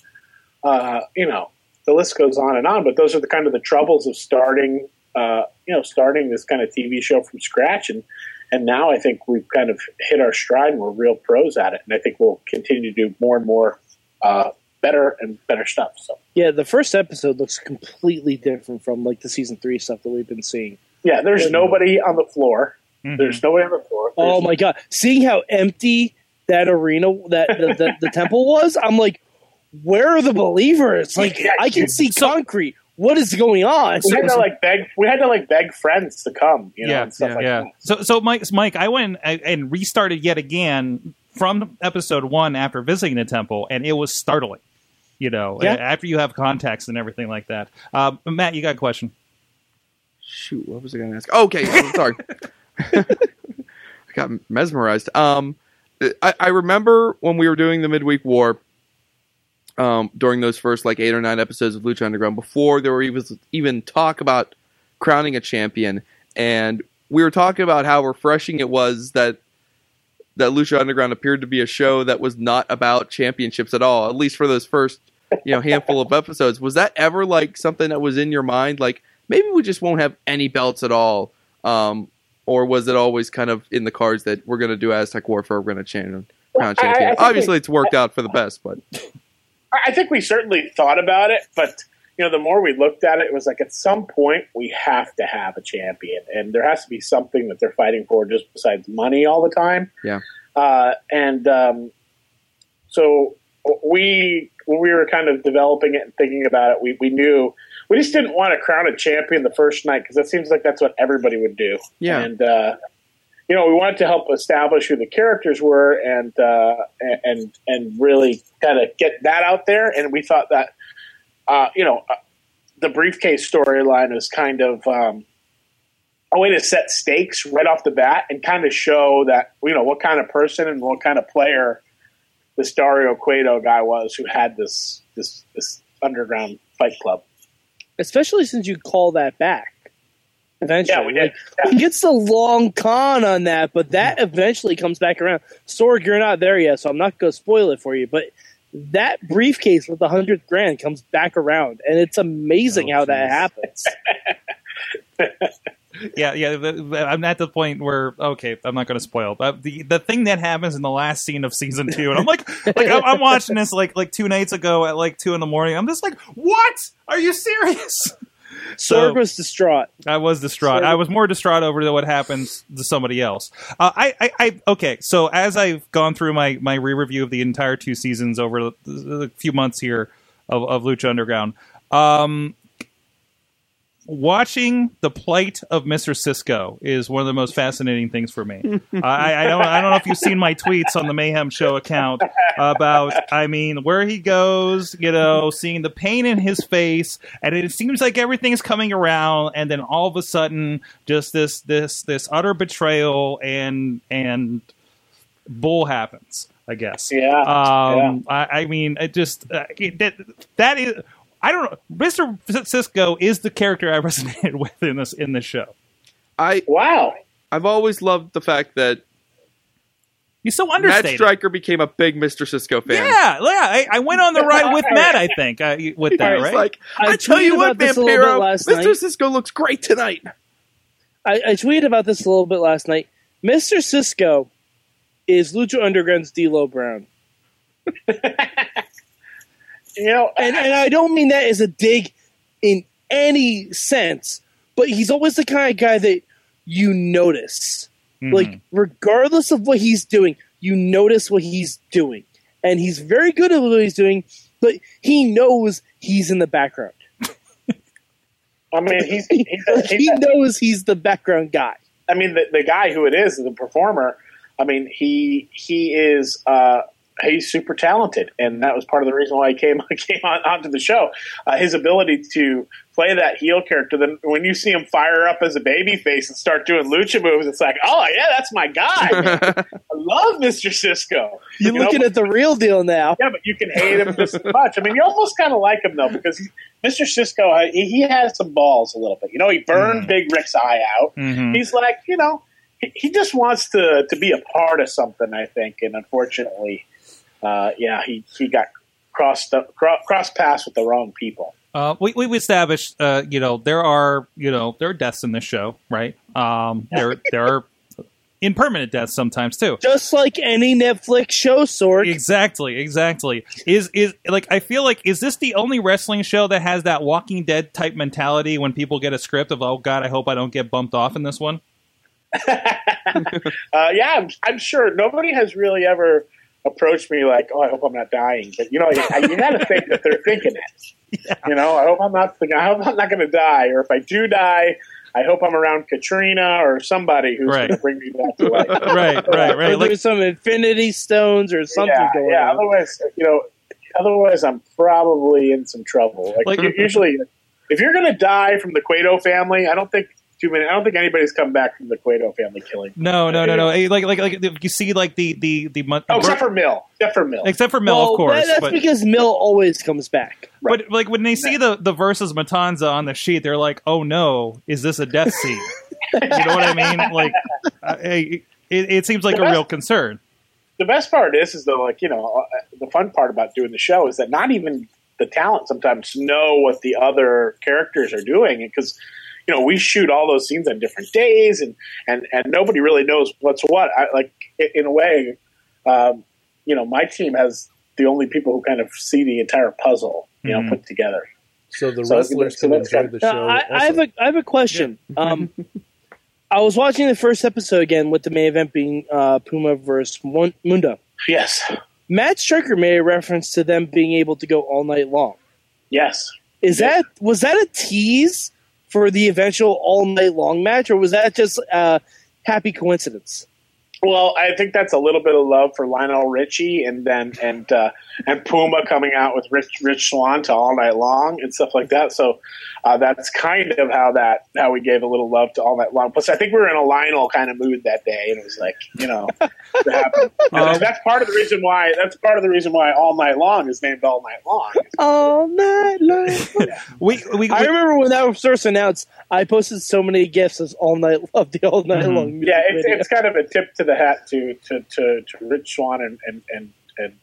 uh, you know, the list goes on and on. But those are the kind of the troubles of starting, uh, you know, starting this kind of TV show from scratch. And and now I think we've kind of hit our stride and we're real pros at it. And I think we'll continue to do more and more uh, better and better stuff. So. Yeah, the first episode looks completely different from like the season three stuff that we've been seeing. Yeah, there's nobody on the floor. Mhm. There's nobody on the floor. Oh my god! Seeing how empty that arena, that the, the, the temple was, I'm like, where are the believers? Like, Yeah, I can dude. see concrete. What is going on? We had to like beg. We had to like beg friends to come, you know, Yeah, and stuff like yeah. that. So, so Mike, Mike, I went and, and restarted yet again from episode one after visiting the temple, and it was startling. You know, Yeah. after you have context and everything like that. Um, Matt, you got a question? Shoot, what was I going to ask? Okay, sorry. I got mesmerized. Um, I, I remember when we were doing the midweek war. Um, during those first like eight or nine episodes of Lucha Underground, before there were even talk about crowning a champion, and we were talking about how refreshing it was that that Lucha Underground appeared to be a show that was not about championships at all, at least for those first you know handful of episodes. Was that ever like something that was in your mind, like maybe we just won't have any belts at all, um, or was it always kind of in the cards that we're going to do Aztec Warfare, we're going to champion, crown champion? Obviously, it's worked out for the best, but I think we certainly thought about it, but you know, the more we looked at it, it was like at some point we have to have a champion, and there has to be something that they're fighting for just besides money all the time. Yeah. Uh, and um, so we, when we were kind of developing it and thinking about it, we, we knew we just didn't want to crown a champion the first night because that seems like that's what everybody would do. Yeah. And uh, you know, we wanted to help establish who the characters were and uh, and and really kind of get that out there. And we thought that uh, you know uh, the briefcase storyline was kind of um, a way to set stakes right off the bat and kind of show that you know what kind of person and what kind of player this Dario Cueto guy was who had this this this underground fight club. Especially since you call that back. Eventually, Yeah, we did. Like, he gets a long con on that, but that mm-hmm. eventually comes back around. Sorg, you're not there yet, so I'm not going to spoil it for you. But that briefcase with the hundred grand comes back around, and it's amazing Oh, how that happens. Yeah, yeah. the- the- I'm at the point where okay, I'm not going to spoil. But the the thing that happens in the last scene of season two, and I'm like, like I'm, I'm watching this like like two nights ago at like two in the morning. I'm just like, what? Are you serious? So- Sorg was distraught. I was distraught. So- I was more distraught over what happens to somebody else. Uh, I, I, I, okay. So as I've gone through my my re-review of the entire two seasons over the, the few months here of, of Lucha Underground, um, watching the plight of Mister Cisco is one of the most fascinating things for me. I, I don't, I don't know if you've seen my tweets on the Mayhem Show account about, I mean, where he goes, you know, seeing the pain in his face, and it seems like everything's coming around, and then all of a sudden, just this, this, this utter betrayal and and bull happens. I guess. Yeah, Um, I, I mean, it just uh, it, that that is. I don't know. Mister Cisco is the character I resonated with in this in this show. I Wow. I've always loved the fact that He's so understated. Matt understated. Striker became a big Mr. Cisco fan. Yeah, yeah. I, I went on the ride with Matt. I think uh, with that, He's right? like, I I, tell you what, about this a little bit Vampiro, Mr. night. Cisco looks great tonight. I, I tweeted about this a little bit last night. Mr. Cisco is Lucha Underground's D'Lo Brown. You know, and, and I don't mean that as a dig in any sense, but he's always the kind of guy that you notice. Mhm. Like, regardless of what he's doing, you notice what he's doing. And he's very good at what he's doing, but he knows he's in the background. I mean, he's he's, he he's, a, knows he's the background guy. I mean, the, the guy who it is, the performer. I mean, he he is uh, he's super talented, and that was part of the reason why he came came on onto the show. Uh, his ability to play that heel character. Then when you see him fire up as a baby face and start doing lucha moves, it's like, oh yeah, that's my guy. I love Mister Cisco. You're You know, looking at the real deal now. yeah, but you can hate him just as much. I mean, you almost kind of like him though because Mr. Cisco, uh, he, he has some balls a little bit. You know, he burned Big Rick's eye out. Mhm. He's like, you know, he, he just wants to to be a part of something. I think, and unfortunately, uh, yeah, he he got crossed up, cro- cross paths with the wrong people. Uh, we we've established, uh, you know, there are you know there are deaths in this show, right? Um, there there are impermanent deaths sometimes too. Just like any Netflix show, Sorg. Exactly, exactly. Is is like I feel like is this the only wrestling show that has that Walking Dead type mentality when people get a script of oh god I hope I don't get bumped off in this one. Uh, yeah, I'm, I'm sure nobody has really ever approached me like, "Oh, I hope I'm not dying." But you know, you, you got to think that they're thinking it. You know, I hope I'm not. I hope I'm not going to die, or if I do die, I hope I'm around Catrina or somebody who's Right. going to bring me back to life. Right, right, Or right. Like there's some Infinity Stones or something yeah, going yeah. on. Otherwise, you know, otherwise I'm probably in some trouble. Like, Like- usually, if you're going to die from the Cueto family, I don't think too many. I don't think anybody's come back from the Cueto family killing. no, no, no, no. Like like like you see like the the the mon- Oh, except for Mil. Except for Mil. except for Mel, Well, of course. that's but, because Mil always comes back. but like when they see the the versus Matanza on the sheet, they're like, oh no, is this a death scene? you know what I mean? Like, uh, hey, it, it seems like a real concern. the best part is, is though, like you know, uh, the fun part about doing the show is that not even the talent sometimes know what the other characters are doing, because you know we shoot all those scenes on different days, and and and nobody really knows what's what. I, like in a way, um, you know, my team has the only people who kind of see the entire puzzle, you know, Mhm. put together. So the So wrestlers so can enjoy the show. Now, I, I have a I have a question. Um, I was watching the first episode again with the main event being uh, Puma versus Mun- Mundo. Yes, Matt Striker made a reference to them being able to go all night long. yes. Is that was that a tease for the eventual all night long match, or was that just a happy coincidence? Well, I think that's a little bit of love for Lionel Richie, and then and uh, and Puma coming out with Rich Rich Swann all night long and stuff like that. So uh, that's kind of how that how we gave a little love to all night long. Plus, I think we were in a Lionel kind of mood that day, and it was like you know, it happened. And Um, that's part of the reason why that's part of the reason why all night long is named all night long. All night long. We we, I remember when that was first announced. I posted so many gifs as all night of the all night Mhm. long. Yeah, it's, it's kind of a tip to the hat to to, to, to Rich Swann and and and, and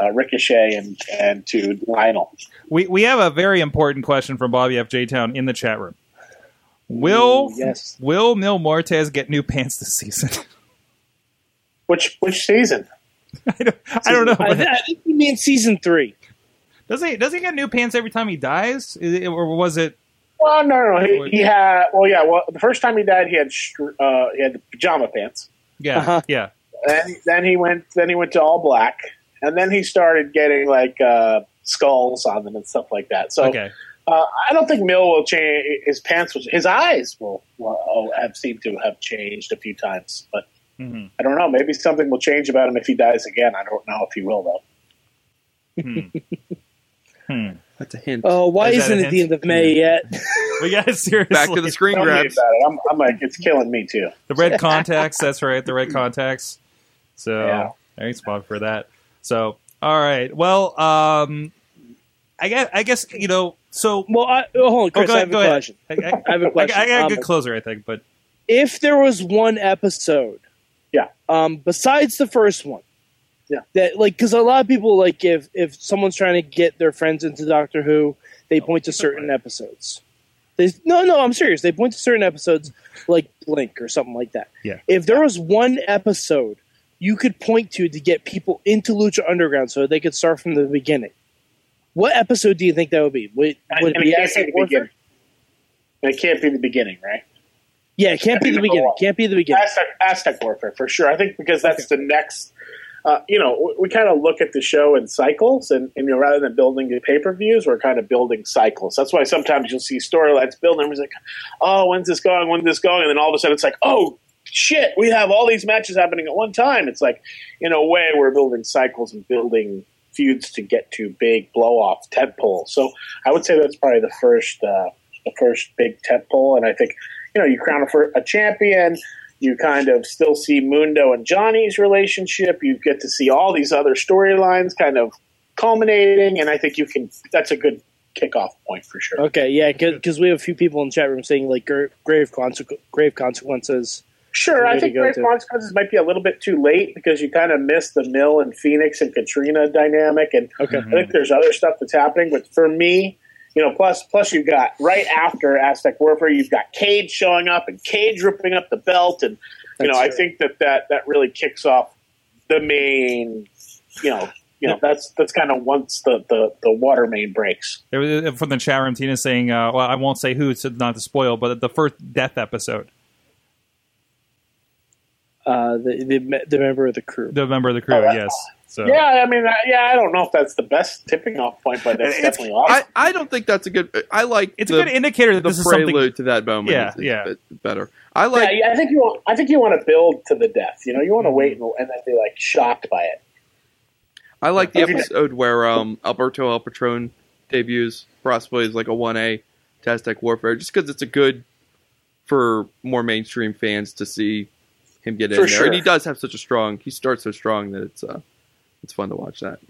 uh, Ricochet and and to Lionel. we we have a very important question from Bobby F J Town in the chat room. Will Ooh, yes. Will Mil Muertes get new pants this season? Which which season? I don't, I don't know. I, but- I think you mean season three. Does he does he get new pants every time he dies, Is it- or was it? Well, no, no, no. He, he had. Well, yeah. Well, the first time he died, he had uh, he had the pajama pants. Yeah, Uh-huh. yeah. Then then he went. Then he went to all black, and then he started getting like uh, skulls on them and stuff like that. So Okay. uh, I don't think Mil will change. His pants, will, his eyes will, will have seemed to have changed a few times, but hmm I don't know. Maybe something will change about him if he dies again. I don't know if he will though. Hmm. hmm. That's a hint. Oh, why Is that isn't it the end of May yet? But yeah, seriously. Back to the screen Tell me grabs. about it. I'm, I'm like, it's killing me too. The red contacts. That's right. The red contacts. So Yeah. thanks, Bob, for that. So all right. Well, um, I guess I guess you know. So well, I, oh, hold on, Chris. go I ahead, have a go ahead. question. I, I, I have a I, question. I got a Um, good closer, I think. But if there was one episode, Yeah. um, besides the first one, Yeah. that like because a lot of people like if if someone's trying to get their friends into Doctor Who, they oh, point to certain episodes. They, no, no, I'm serious. They point to certain episodes like Blink or something like that. Yeah. If there was one episode you could point to to get people into Lucha Underground so they could start from the beginning, what episode do you think that would be? Would, would it And be it can't be the Warfare? beginning. It can't be the beginning, right? Yeah, it can't be the beginning. Can't be the beginning. Aztec, Aztec warfare for sure. I think because that's the next uh, you know, we, we kind of look at the show in cycles, and, and you know, rather than building the pay per views, we're kind of building cycles. That's why sometimes you'll see storylines building. Everyone's like, "Oh, when's this going? When's this going?" And then all of a sudden, it's like, "Oh." Shit, we have all these matches happening at one time. It's like, in a way, we're building cycles and building feuds to get to big blow off tent poles. So I would say that's probably the first uh, the first big tent pole. And I think you know you crown a, a champion. You kind of still see Mundo and Johnny's relationship. You get to see all these other storylines kind of culminating, and I think you can. That's a good kickoff point for sure. Okay, yeah, because we have a few people in the chat room saying like gra- grave consequ- grave consequences. Sure, I think Great. Consequences might be a little bit too late because you kind of missed the Mil and Phoenix and Catrina dynamic, and Okay, I think there's other stuff that's happening. But for me, you know, plus plus you've got right after Aztec Warfare, you've got Cage showing up and Cage ripping up the belt, and you That's know, I think that that that really kicks off the main, you know. You know that's that's kind of once the, the, the water main breaks. There was, uh, from the chat room, Tina saying, uh, "Well, I won't say who, so not to spoil, but the first death episode, uh, the, the the member of the crew. the member of the crew, Oh, that- yes." So Yeah, I mean, I, yeah, I don't know if that's the best tipping off point, but that's It's- definitely awesome. I, I don't think that's a good. I like it's the, a good indicator that the this is prelude something. to that moment. Yeah, is, is yeah. a bit better. I like. yeah, I think you want. I think you want to build to the death. You know, you want to wait and, and then be like shocked by it. I like the episode where um, Alberto El Patron debuts, possibly as like a one A to Aztec Warfare, just because it's a good for more mainstream fans to see him get in For there. sure. And he does have such a strong. He starts so strong that it's uh, it's fun to watch that.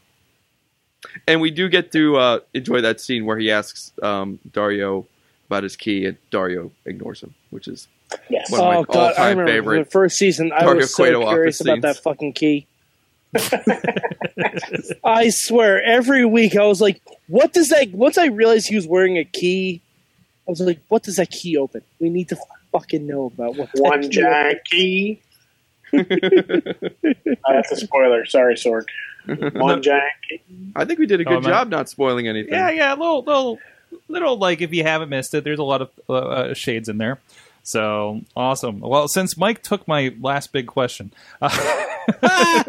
And we do get to uh, enjoy that scene where he asks um, Dario about his key, and Dario ignores him, which is Yes. One of my oh god, all-time remember favorite the first season. I Dario was so Cueto curious about scenes. that fucking key. I swear, every week I was like, "What does that?" Once I realized he was wearing a key, I was like, "What does that key open?" We need to fucking know about what that One key giant key. Uh, that's a spoiler. Sorry, Sorg. One giant. I think we did a Oh, good man. job not spoiling anything. Yeah, yeah, little, little, little. Like if you haven't missed it, there's a lot of uh, uh, shades in there. So awesome. Well, since Mike took my last big question, uh,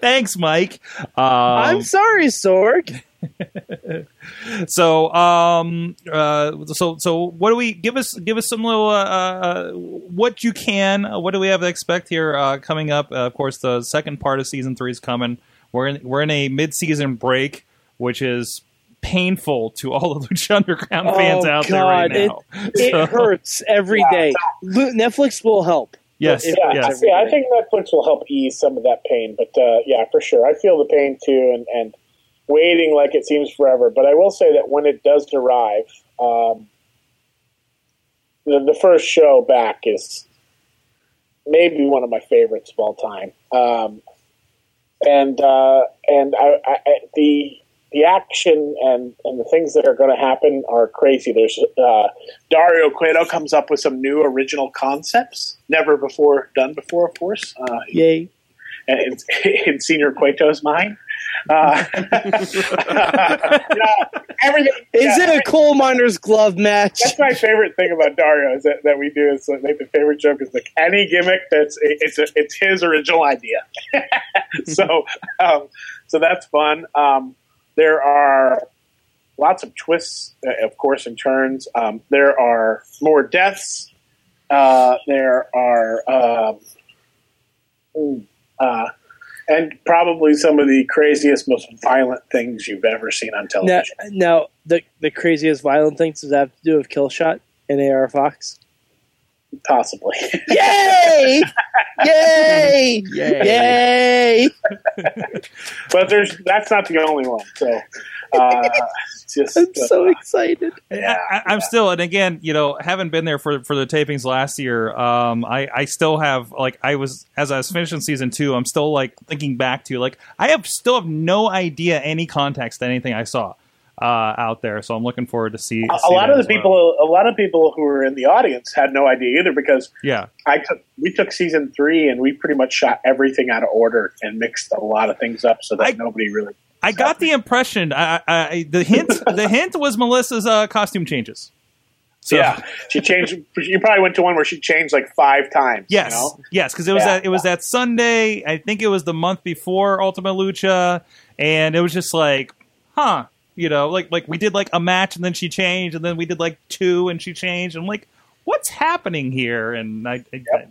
thanks, Mike. Um, I'm sorry, Sorg. so, um, uh, so, so, what do we give us? Give us some little, uh, uh, what you can. uh, What do we have to expect here uh, coming up? Uh, of course, the second part of season three is coming. We're in, we're in a mid-season break, which is painful to all the Lucha Underground Oh, fans out there right now. It So- hurts every Yeah. day. Lu- Netflix will help. Yes, Yeah, yes. yeah. I think Netflix will help ease some of that pain, but uh, yeah, for sure, I feel the pain too, and and waiting like it seems forever. But I will say that when it does arrive, um, the the first show back is maybe one of my favorites of all time. Um, and uh, and I, I, the the action and, and the things that are going to happen are crazy. There's uh, Dario Cueto comes up with some new original concepts, never before done before, of course, uh, Yay! in, in Señor Cueto's mind. Uh, Is yeah, it a coal miner's glove match? that's my favorite thing about Dario is that, that we do is like the favorite joke is like any gimmick that's it's a, it's his original idea. so um, so that's fun. Um, there are lots of twists, uh, of course, and turns. Um, there are more deaths. Uh, there are um, uh, and probably some of the craziest, most violent things you've ever seen on television. now the the craziest violent things does that have to do with Killshot and AR Fox? Possibly. Yay! Yay! Yay! Yay! but there's that's not the only one. So uh, just I'm so uh, excited. Yeah, I, I'm still, and again, you know, having been there for for the tapings last year, um, I I still have like I was as I was finishing season two, I'm still like thinking back to like I have still have no idea any context to anything I saw uh, out there, so I'm looking forward to see. a, a see lot of the as well. people, a lot of people who were in the audience had no idea either because yeah, I took we took season three and we pretty much shot everything out of order and mixed a lot of things up so that I- nobody really. I got the impression I, I, the hint the hint was Melissa's uh, costume changes. So, yeah, she changed. You probably went to one where she changed like five times. Yes, you know? yes, because it was Yeah. that it was that Sunday. I think it was the month before Ultima Lucha, and it was just like, huh, you know, like like we did like a match and then she changed, and then we did like two and she changed. I'm like, what's happening here? And I. I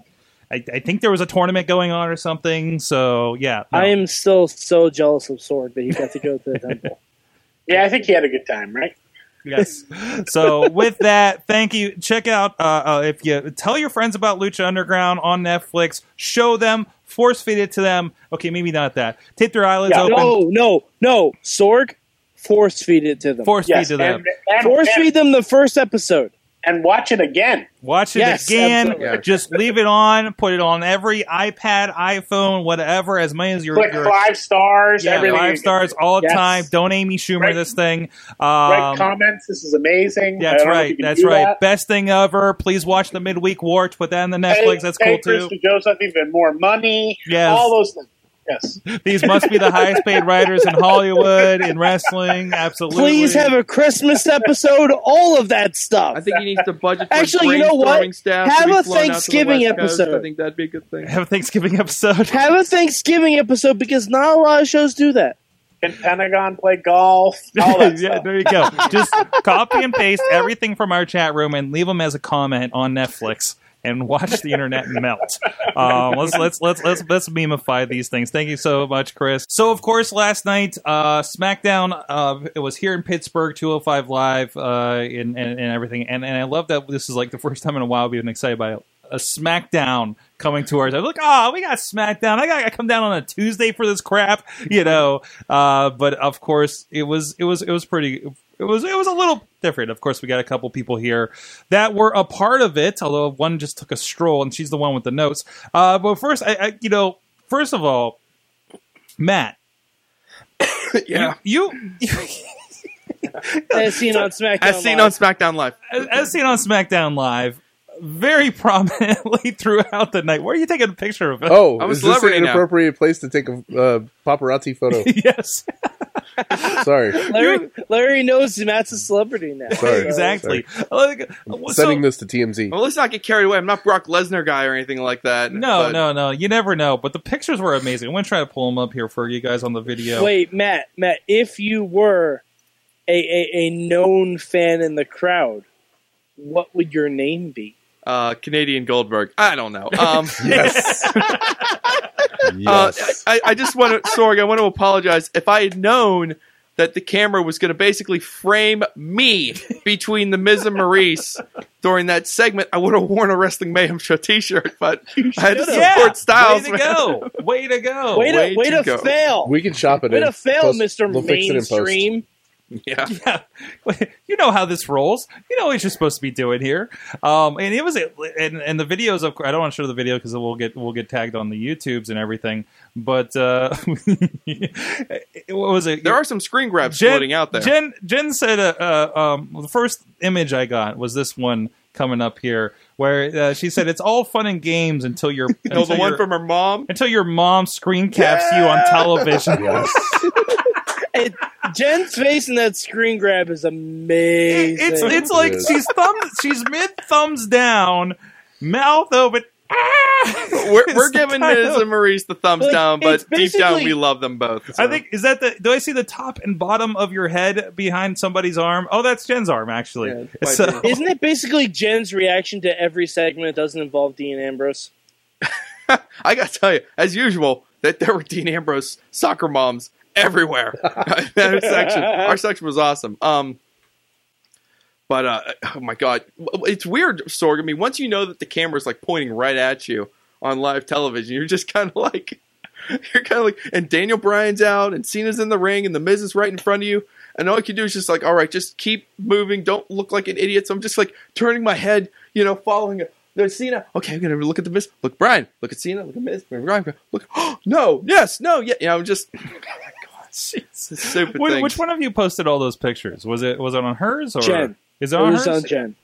I, I think there was a tournament going on or something. So yeah, no. I am still so jealous of Sorg that he got to go to the temple. yeah. I think he had a good time, right? yes. So with that, thank you. Check out uh, uh, if you tell your friends about Lucha Underground on Netflix. Show them, force feed it to them. Okay, maybe not that. Tape their eyelids Yeah, open. No, no, no. Sorg, force feed it to them. Force Yes, feed to them. and, and, force and, feed them the first episode. And watch it again. Watch it Yes, again. absolutely. Just leave it on. Put it on every iPad, iPhone, whatever. As many as you're. Click you're five stars. yeah, everything. five stars all the Yes. time. Don't Amy Schumer Right. this thing. Write Um, comments. This is amazing. I That's don't know if right. That's right. that. Best thing ever. Please watch the midweek war. Put that on the Pay- Netflix. That's pay cool too. Chris DeJoseph even more money. Yes. all those things. Yes. These must be the highest paid writers in Hollywood in wrestling. Absolutely. Please have a Christmas episode. All of that stuff. I think he needs to budget. For Actually, you know what? Staff Have a flown out to the Thanksgiving West Coast. episode. I think that'd be a good thing. have a Thanksgiving episode. Have a Thanksgiving episode because not a lot of shows do that. Can Pentagon play golf? All that yeah, stuff. there you go. Just copy and paste everything from our chat room and leave them as a comment on Netflix and watch the internet melt. Um, let's let's let's let's let's memify these things. Thank you so much, Chris. So of course, last night uh, SmackDown uh, it was here in Pittsburgh, 205 Live, uh, and, and and everything. And and I love that this is like the first time in a while we've been excited by a SmackDown coming to ours. I like, oh, we got SmackDown. I got to come down on a Tuesday for this crap, you know. Uh, but of course, it was it was it was pretty. It was it was a little different. Of course, we got a couple people here that were a part of it. Although one just took a stroll, and she's the one with the notes. Uh, but first, I, I you know, first of all, Matt, yeah, you, you As seen on SmackDown. as seen Live. on SmackDown Live. as, as seen on SmackDown Live, very prominently throughout the night. Where are you taking a picture of it? Oh, I'm a is this an celebrity now. inappropriate place to take a uh, paparazzi photo? yes. Sorry, Larry, Larry knows Matt's a celebrity now. Sorry. exactly. Like, uh, so- sending this to TMZ. Well, let's not get carried away. I'm not Brock Lesnar guy or anything like that. no, but- no, no. You never know. But the pictures were amazing. I'm going to try to pull them up here for you guys on the video. Wait, Matt, Matt, if you were a, a, a known fan in the crowd, what would your name be? Uh, Canadian Goldberg. I don't know. Um, Yes. uh. I, I just want to, Sorg, I want to apologize. If I had known that the camera was going to basically frame me between the Miz and Maurice during that segment, I would have worn a Wrestling Mayhem Show T-shirt. But I had to support yeah, Styles. way to man. go. Way to go. way to, way way to to, go. fail. we can shop it way in. to fail, Post- Mr. We'll fix it in post. Mainstream. Yeah. yeah, you know how this rolls. You know what you're supposed to be doing here. Um, and it was, and, and the videos of, I don't want to show the video because we'll get we'll get tagged on the YouTubes and everything. But uh, what was it? There are some screen grabs Jen, floating out there. Jen, Jen said, uh, uh, um, the first image I got was this one coming up here, where uh, she said it's all fun and games until you're no, until the one your- from her mom. until your mom screen caps you on television. Yes. And Jen's face in that screen grab is amazing. It's it's like she's thumb she's mid thumbs down, mouth open. Ah! We're, we're giving kind Miz and Maurice the thumbs Like, down, but deep down we love them both. I think is that the do I see the top and bottom of your head behind somebody's arm? Oh, that's Jen's arm actually. Yeah, So- Isn't it basically Jen's reaction to every segment that doesn't involve Dean Ambrose? I got to tell you, as usual, that there were Dean Ambrose soccer moms everywhere. that section, our section was awesome. Um, but uh, oh my god, it's weird, Sorg. I mean, once you know that the camera's like pointing right at you on live television, you're just kind of like, you're kind of like, and Daniel Bryan's out, and Cena's in the ring, and the Miz is right in front of you. And all you can do is just like, all right, just keep moving. Don't look like an idiot. So I'm just like turning my head, you know, following it. There's Cena. Okay, I'm gonna look at the Miz. Look, Brian. Look at Cena. Look at Miz. Look, Brian. Look. Oh, no. Yes. No. Yeah. You know, I'm just. My God. It's stupid Which, which one of you posted all those pictures? Was it was it on hers or Jen. Is it It on was hers? on Jen.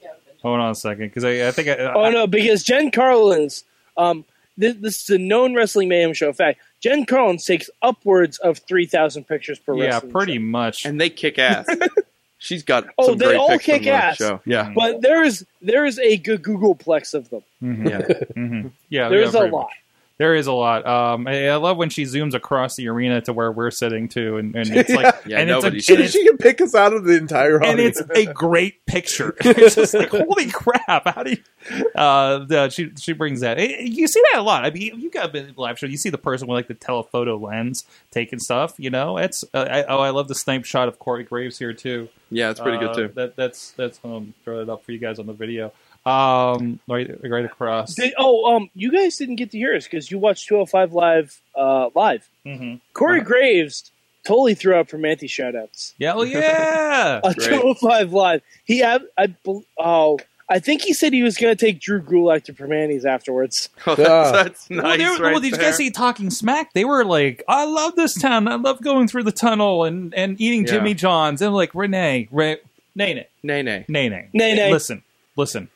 Hold on a second, because I, I think I, Oh no, because Jen Carlin's um this, this is a known wrestling mayhem show. In fact, Jen Carlins takes upwards of three thousand pictures per yeah, wrestling pretty show. much. And they kick ass. She's got Oh, some they great all kick ass. show. Yeah, But there is there is a good googolplex of them. Mhm. yeah. Mhm. Yeah, There's yeah, a lot. much. There is a lot. Um, I, I love when she zooms across the arena to where we're sitting too, and, and it's like, Yeah, and, it's a, and, She, it's, she can pick us out of the entire and audience. it's a great picture. It's just like holy crap! How do you? Uh, the, she she brings that. You see that a lot. I mean, you got a live show. You see the person with like the telephoto lens taking stuff. You know, it's uh, I, oh, I love the snipe shot of Corey Graves here too. Yeah, it's pretty Uh, good too. That that's that's um throw it up for you guys on the video. Um, right right across. Did, oh, um, you guys didn't get to hear us because you watched 205 live uh, live. hmm Corey Graves totally threw out Primanti shoutouts. Yeah, well, yeah. On 205 live, he had I oh I think he said he was going to take Drew Gulak to Primanti's afterwards. Oh, that's, that's well, nice. they were, right well, did you there. guys see talking smack? They were like, "I love this town. I love going through the tunnel and, and eating Yeah. Jimmy John's." And like Renee, Re, Nene, Nay, nay. Nene, Nene. Listen, listen.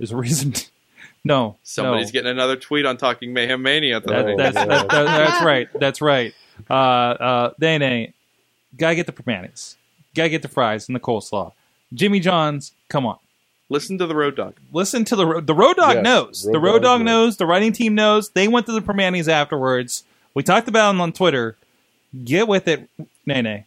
There's a reason. no, Somebody's no. getting another tweet on Talking Mayhem Mania. That, Oh, that's, that, that- that's right. That's right. Uh, uh, Nene, gotta get the Primantis. Gotta get the fries and the coleslaw. Jimmy John's, come on. Listen to the Road Dog. listen to the ro- the road dog Yes, knows Road the road Dog dog knows. knows the writing team knows they went to the Primantis afterwards we talked about them on twitter get with it nene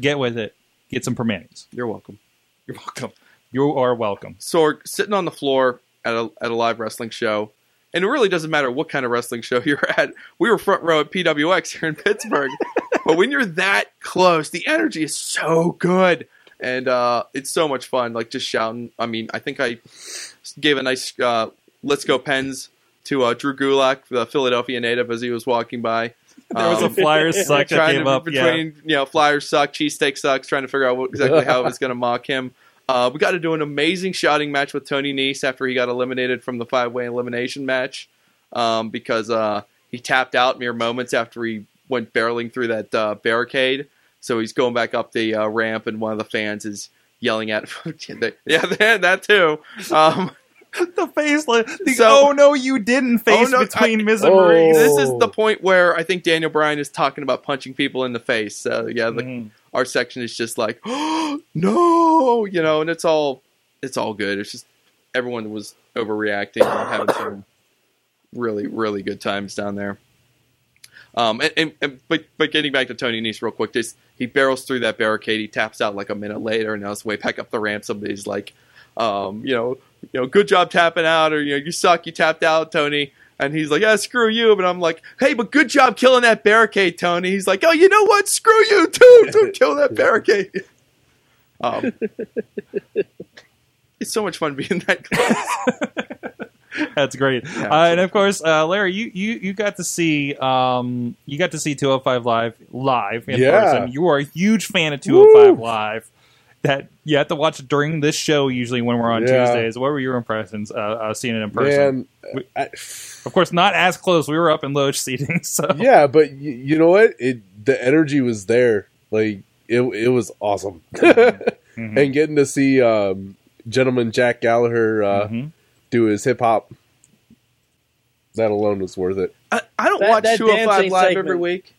get with it get some Primantis You're welcome. you're welcome you are welcome Sorg sitting on the floor at a at a live wrestling show, and it really doesn't matter what kind of wrestling show you're at. We were front row at PWX here in Pittsburgh, but when you're that close, the energy is so good, and uh, it's so much fun. Like just shouting. I mean, I think I gave a nice uh, "Let's Go Pens" to uh, Drew Gulak, the Philadelphia native, as he was walking by. there was a Um, flyers suck that came up yeah between you know flyers suck, cheesesteak sucks, trying to figure out what, exactly how it was going to mock him. Uh, we got to do an amazing shouting match with Tony Nese after he got eliminated from the five way elimination match um, because uh, he tapped out mere moments after he went barreling through that uh, barricade. So he's going back up the uh, ramp, and one of the fans is yelling at him. yeah, that, too. Um, the face the, So- oh no you didn't face Oh, no, between I- Miz and Oh. Maurice this is the point where I think Daniel Bryan is talking about punching people in the face. So yeah, the, Mhm. Our section is just like, oh, no, you know, and it's all it's all good. It's just everyone was overreacting and having some really really good times down there. Um, and, and, and but but getting back to Tony Nese real quick, just he barrels through that barricade. He taps out like a minute later, and now it's way back up the ramp. Somebody's like, um, you know, you know, good job tapping out, or you know, you suck, you tapped out, Tony. And he's like, yeah, screw you. But I'm like, hey, but good job killing that barricade, Tony. He's like, oh, you know what? Screw you too. Don't kill that barricade. Um, it's so much fun being that close. That's great. Yeah. uh, and of course, uh, Larry, you, you, you got to see um, you got to see 205 live live in Yeah. person. You are a huge fan of 205 Woo. live. That you have to watch during this show. Usually, when we're on Yeah. Tuesdays, what were your impressions uh, uh, seeing it in person? Man, I, Of course, not as close. We were up in loge seating, so yeah, but y- you know what? It the energy was there. Like it, it was awesome. Mhm. and getting to see um, gentleman Jack Gallagher uh, Mhm. do his hip hop, that alone was worth it. I, I don't That- watch that 205 dancing Live segment. every week,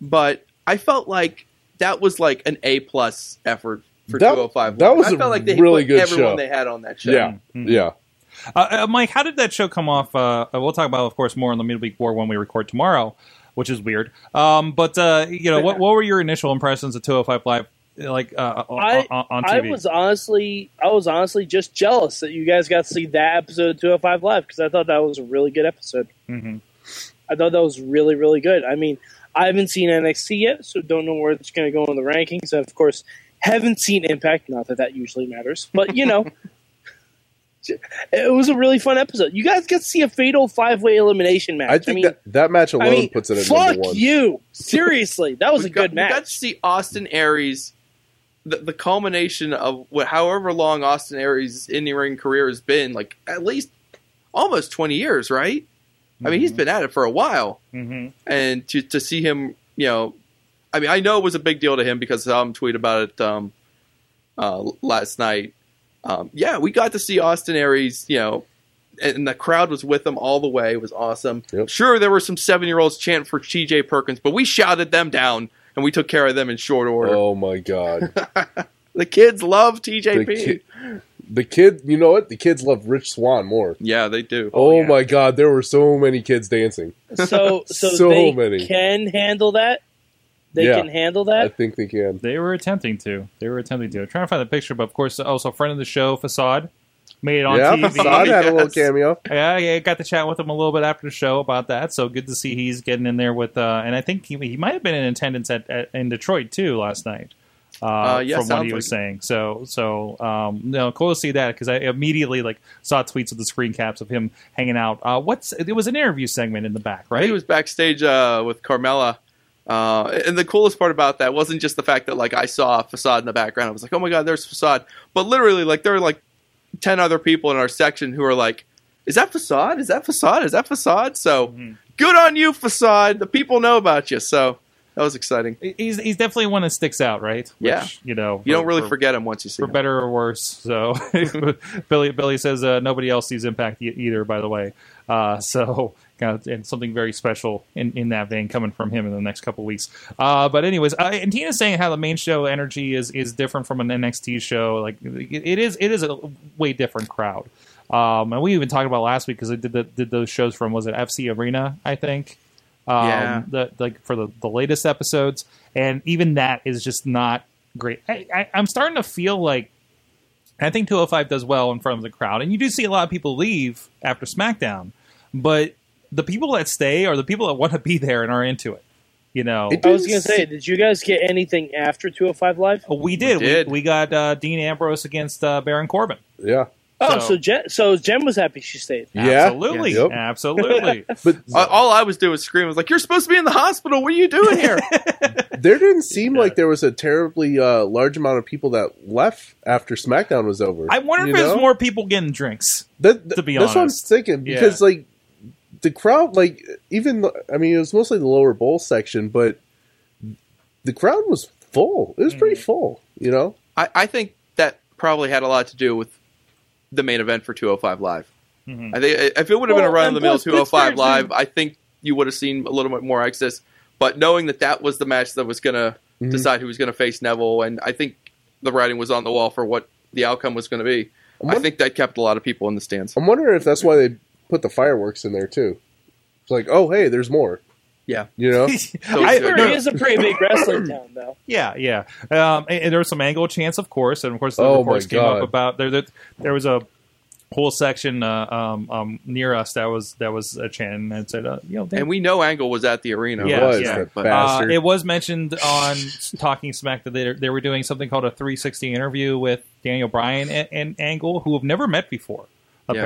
but I felt like that was like an A plus effort for That- 205 that was I a felt like they really put good everyone show. they had on that show. Yeah, Mhm. yeah. Uh, uh, Mike, how did that show come off? Uh, we'll talk about, of course, more in the midweek war when we record tomorrow, which is weird. Um, but uh, you know, what, what were your initial impressions of 205 Live, like uh, on, I- on, on I was honestly, I was honestly just jealous that you guys got to see that episode of 205 Live because I thought that was a really good episode. Mhm. I thought that was really, really good. I mean, I haven't seen NXT yet, so don't know where it's going to go in the rankings. And of course, haven't seen Impact. Not that that usually matters, but you know, it was a really fun episode. You guys got to see a fatal five way elimination match. I think mean, that that match alone I mean, puts it at fuck number one. you. Seriously, that was we a got, good We got to see Austin Aries, the, the culmination of what, however long Austin Aries' in ring career has been, like at least almost 20 years, right? I mean, he's been at it for a while. hmm and to to see him, you know, I mean, I know it was a big deal to him because I saw him tweet about it um, uh, last night. Um, yeah, we got to see Austin Aries, you know, and the crowd was with him all the way. It was awesome. Yep. Sure, there were some seven year olds chanting for TJ Perkins, but we shouted them down and we took care of them in short order. Oh my god! The kids love The, TJP. ki- the kid, you know what? The kids love Rich Swann more. yeah, they do. Oh, yeah. my god, there were so many kids dancing. So so, So they many. can handle that. They Yeah. can handle that. I think they can. They were attempting to. They were attempting to. I'm trying to find the picture, but of course, also friend of the show, Facade, made it on yeah, TV. Facade had a little cameo. Yeah, yeah, got to chat with him a little bit after the show about that. So good to see he's getting in there with. Uh, and I think he, he might have been in attendance at, at in Detroit too last night. Uh, Uh, yeah, from what he was like saying. So, so um, no, cool to see that because I immediately like saw tweets of the screen caps of him hanging out. Uh, what's it was an interview segment in the back, right? He was backstage uh, with Carmella. Uh, and the coolest part about that wasn't just the fact that like I saw a Facade in the background. I was like, oh my god, there's Facade. But literally, like there are like ten other people in our section who are like, is that Facade? Is that Facade? Is that Facade? So Mhm. good on you, Facade. The people know about you. So that was exciting. He's he's definitely one that sticks out, right? Yeah. Which, you know, You don't really for- forget him once you see for him. better or worse. So Billy Billy says uh, nobody else sees Impact either. By the way, uh, so of, and something very special in, in that vein coming from him in the next couple weeks. Uh, but anyways, uh, and Tina's saying how the main show energy is is different from an NXT show. Like it, it is it is a way different crowd. Um, and we even talked about last week because I did the, did those shows from was it FC Arena I think. Um, Yeah. the like for the, the latest episodes, and even that is just not great. I, I, I'm starting to feel like I think 205 does well in front of the crowd, and you do see a lot of people leave after SmackDown, but the people that stay are the people that want to be there and are into it. You know, It I was gonna say, did you guys get anything after 205 Live? Oh, we did. We, did. we got uh, Dean Ambrose against uh, Baron Corbin. Yeah. Oh, So- so Jen, so Jen was happy she stayed. Yeah. Absolutely, Yep. absolutely. But Uh, all I was doing was screaming. I was like, "You're supposed to be in the hospital. What are you doing here?" there didn't seem Yeah. like there was a terribly uh, large amount of people that left after SmackDown was over. I wonder You if there's more people getting drinks. That, to be that's what I'm thinking because like the crowd, like even I mean, it was mostly the lower bowl section, but the crowd was full. It was Mm. pretty full. You know, I, I think that probably had a lot to do with the main event for 205 Live. Mhm. I think if it would have been Well, a run of the mill plus 205 Pittsburgh's Live, I think you would have seen a little bit more access. But knowing that that was the match that was going to Mhm. decide who was going to face Neville, and I think the writing was on the wall for what the outcome was going to be. I'm, I think that kept a lot of people in the stands. I'm wondering if that's why they put the fireworks in there too. It's like, oh hey, there's more. Yeah. You know, I- Pittsburgh no, is a pretty big wrestling town, though. Yeah, yeah. Um, and, and there was some angle chants, of course, and of course the Oh, reports came up about there. There, there was a whole section uh, um, um, near us that was that was a chant and said, uh, you know, And we know Angle was at the arena. it Yeah, was yeah. But- uh, it was mentioned on Talking Smack that they, they were doing something called a 360 interview with Daniel Bryan and, and Angle, who have never met before, Yeah.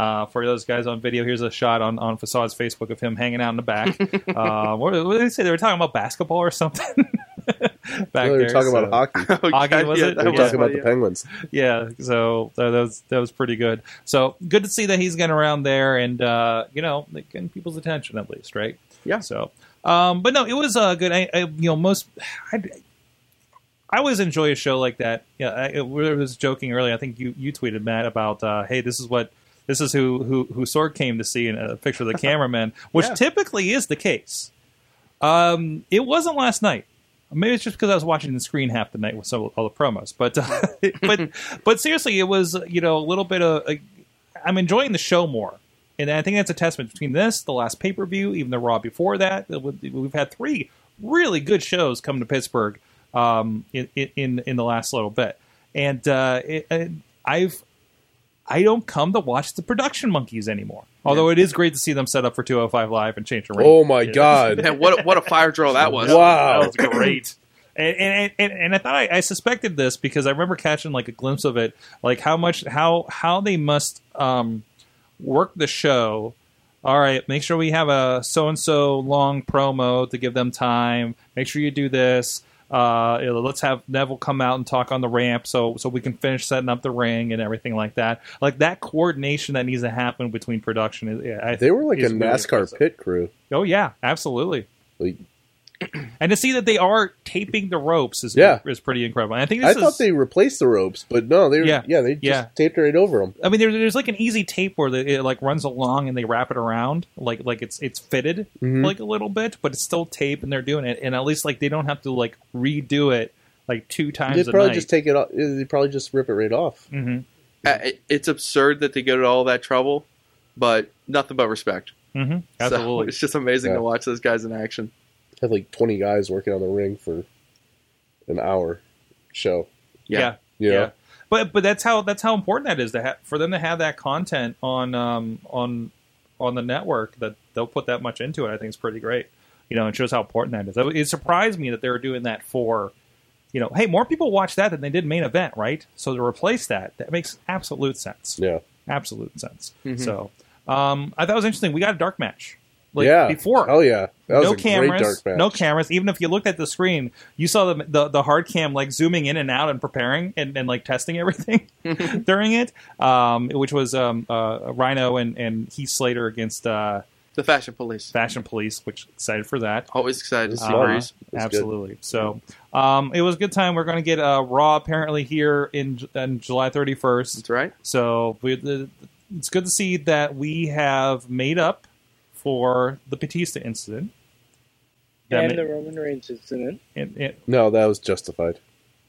Apparently. Uh, for those guys on video, here's a shot on, on Facade's Facebook of him hanging out in the back. uh, what, what did they say? They were talking about basketball or something. back they were there, talking so- about hockey. Oh, Hockey, was yeah, it? They were Yeah. talking about the Penguins. yeah so that, that was that was pretty good so good to see that he's getting around there and uh you know getting people's attention at least right Yeah. so um but no it was uh good i, I you know most I, I always enjoy a show like that yeah i, I was joking earlier i think you you tweeted matt about uh hey this is what this is who who who Sorg came to see in a picture of the cameraman, which Yeah. typically is the case. Um, it wasn't last night. Maybe it's just because I was watching the screen half the night with some all the promos. But uh, but but seriously, it was you know a little bit of. i I'm enjoying the show more, and I think that's a testament between this, the last pay per view, even the Raw before that. We've had three really good shows come to Pittsburgh um, in, in in the last little bit, and uh, it, it- I've I don't come to watch the production monkeys anymore. Although it is great to see them set up for 205 Live and change the ring. Oh my god! Man, what a- what a fire drill that was! Wow. That was great. And, and, and, and I thought I, I suspected this because I remember catching like a glimpse of it, like how much how how they must um, work the show. All right, make sure we have a so and so long promo to give them time. Make sure you do this. Uh, you know, let's have Neville come out and talk on the ramp so so we can finish setting up the ring and everything like that. Like that coordination that needs to happen between production. Is, yeah, I, They were like a really NASCAR impressive. pit crew. Oh yeah, absolutely. Like, And to see that they are taping the ropes is Yeah. is pretty incredible. And I think I this thought they replaced the ropes, but no, they were, Yeah. yeah, they just Yeah. taped right over them. I mean, there's there's like an easy tape where the, it like runs along and they wrap it around, like like it's it's fitted Mhm. like a little bit, but it's still tape and they're doing it. And at least like they don't have to like redo it like two times They'd probably night. just take it. off. They'd probably just rip it right off. hmm Uh, it's absurd that they go to all that trouble, but nothing but respect. hmm So Absolutely. it's just amazing Yeah. to watch those guys in action. Had like twenty guys working on the ring for an hour show. yeah. You know? Yeah, but but that's how that's how important that is to ha- for them to have that content on um, on on the network that they'll put that much into it. I think it's pretty great. You know, it shows how important that is. It- It surprised me that they were doing that for, you know, hey, more people watch that than they did main event, right? So to replace that, that makes absolute sense. yeah. Absolute sense. Mhm. So um, I thought it was interesting. We got a dark match. Like yeah. before, Oh yeah. That was no a cameras, great dark match. no cameras. Even if you looked at the screen, you saw the, the the hard cam like zooming in and out and preparing and, and like testing everything during it, um, which was um, uh, Rhino and, and Heath Slater against uh, The Fashion Police. Fashion Police, which excited for that. Always excited to see Uh, Breeze. That's absolutely. So um, it was a good time. We're going to get uh, Raw apparently here in, in July 31st. That's right. So we, the, it's good to see that we have made up for the Batista incident. That and ma- the Roman Reigns incident. it- it- No, that was justified.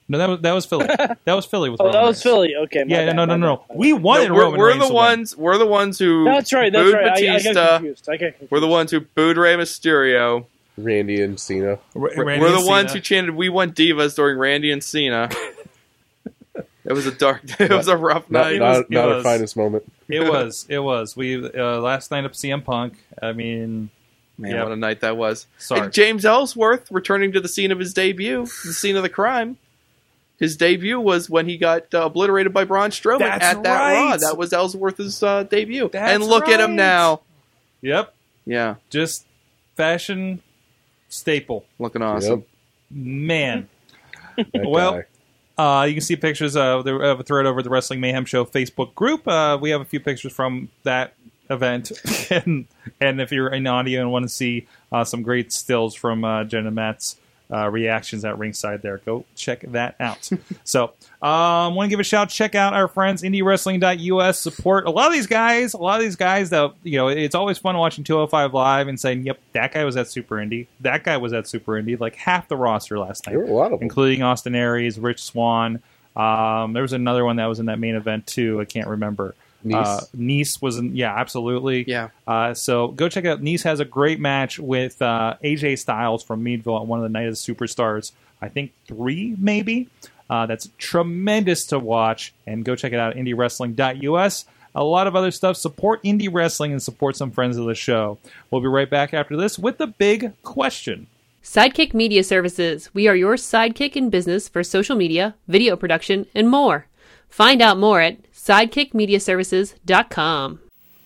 no, that was that was Philly. that was Philly with Oh, Roman that was Reigns. Philly. Okay. Yeah, bad, no, no, no, no. We bad. wanted No, we're Roman we're Reigns the to win. ones. We're the ones who That's right. That's booed right. I, I got confused. I got confused. we're the ones who booed Rey Mysterio. Randy and Cena. R- We're, Randy we're the and ones who chanted "We want divas" during Randy and Cena. it was a dark. It was a rough Not night. It not, was- it not was. our finest moment. It was. It was. We uh, last night of CM Punk. I mean, Man, Yep. what a night that was. sorry. And James Ellsworth returning to the scene of his debut, the scene of the crime. His debut was when he got uh, obliterated by Braun Strowman That's at that right. Raw. That was Ellsworth's uh, debut. That's and look at him now. Yep. Yeah, Just fashion staple. looking awesome. Yep. Man. That Well, guy. Uh, you can see pictures of the of a thread over the Wrestling Mayhem Show Facebook group. Uh, we have a few pictures from that event, and and if you're in audio and want to see uh, some great stills from uh, Jen and Matt's uh, reactions at ringside, there, go check that out. so, um, want to give a shout. Check out our friends IndieWrestling.us. Support a lot of these guys. A lot of these guys that you know. It's always fun watching 205 live and saying, "Yep, that guy was at Super Indie. That guy was at Super Indie." Like half the roster last night there were a lot of them. including Austin Aries, Rich Swann. Um, there was another one that was in that main event too. I can't remember. Nice. Uh, Nice was in, yeah, absolutely. Yeah. Uh, so go check it out. Nice has a great match with uh, AJ Styles from Meadville at one of the Night of the Superstars. I think three maybe. Uh, that's tremendous to watch. And go check it out at IndieWrestling.us. A lot of other stuff. Support indie wrestling and support some friends of the show. We'll be right back after this with the big question. Sidekick Media Services. We are your sidekick in business for social media, video production, and more. Find out more at sidekickmediaservices.com.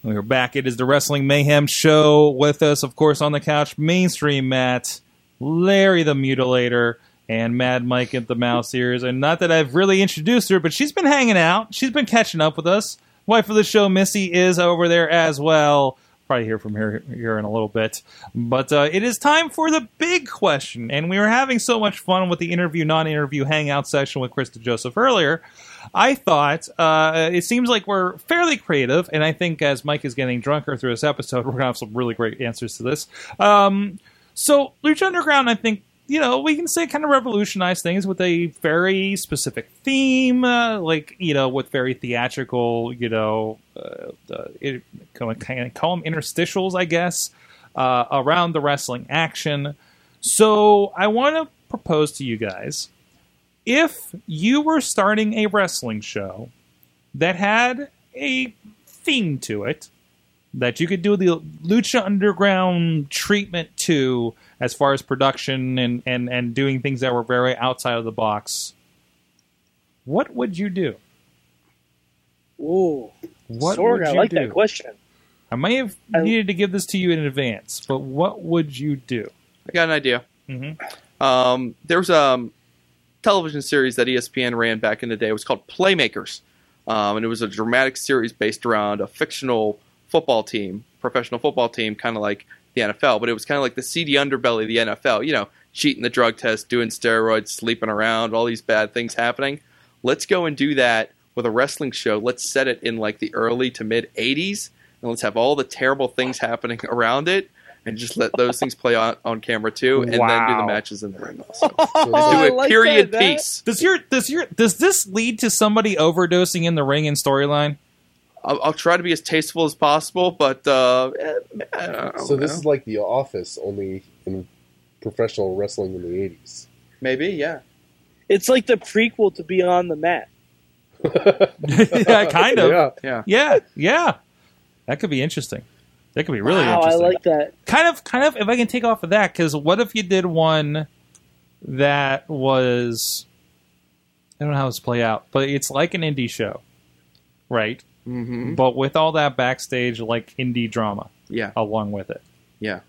We're back. It is the Wrestling Mayhem Show with us, of course, on the couch. Mainstream Matt, Larry the Mutilator, and Mad Mike at the Mouse Ears. And not that I've really introduced her, but she's been hanging out. She's been catching up with us. Wife of the show, Missy, is over there as well. Probably hear from her here in a little bit. But uh, it is time for the big question. And we were having so much fun with the interview, non interview hangout session with Chris DeJoseph earlier. I thought uh, it seems like we're fairly creative, and I think as Mike is getting drunker through this episode, we're gonna have some really great answers to this. Um, so, Lucha Underground, I think you know we can say kind of revolutionized things with a very specific theme, uh, like you know with very theatrical, you know, uh, it, kind of call them interstitials, I guess, uh, around the wrestling action. So, I want to propose to you guys if you were starting a wrestling show that had a theme to it that you could do the lucha underground treatment to as far as production and, and, and doing things that were very outside of the box what would you do Ooh, what Sorg, would I you like do that question. i may have I- needed to give this to you in advance but what would you do I got an idea. Mhm. Um, there was a um, television series that ESPN ran back in the day. It was called Playmakers, um, and it was a dramatic series based around a fictional football team, professional football team, kind of like the NFL. But it was kind of like the seedy underbelly of the NFL. You know, cheating the drug test, doing steroids, sleeping around, all these bad things happening. Let's go and do that with a wrestling show. Let's set it in like the early to mid '80s, and let's have all the terrible things happening around it and just let those things play on, on camera too, and then do the matches in the ring also. So And do a like period that, piece. Does your does your does this lead to somebody overdosing in the ring and storyline? I'll, I'll try to be as tasteful as possible, but uh, eh, I don't So this know. is like The Office, only in professional wrestling in the eighties. maybe yeah. It's like the prequel to Beyond the Mat. yeah, kind of. Yeah. Yeah. Yeah, yeah. That could be interesting. That could be really wow, I like that. kind of, kind of. If I can take off of that, because what if you did one that was, I don't know how this play out, but it's like an indie show, right? hmm But with all that backstage, like indie drama Yeah. along with it, Yeah.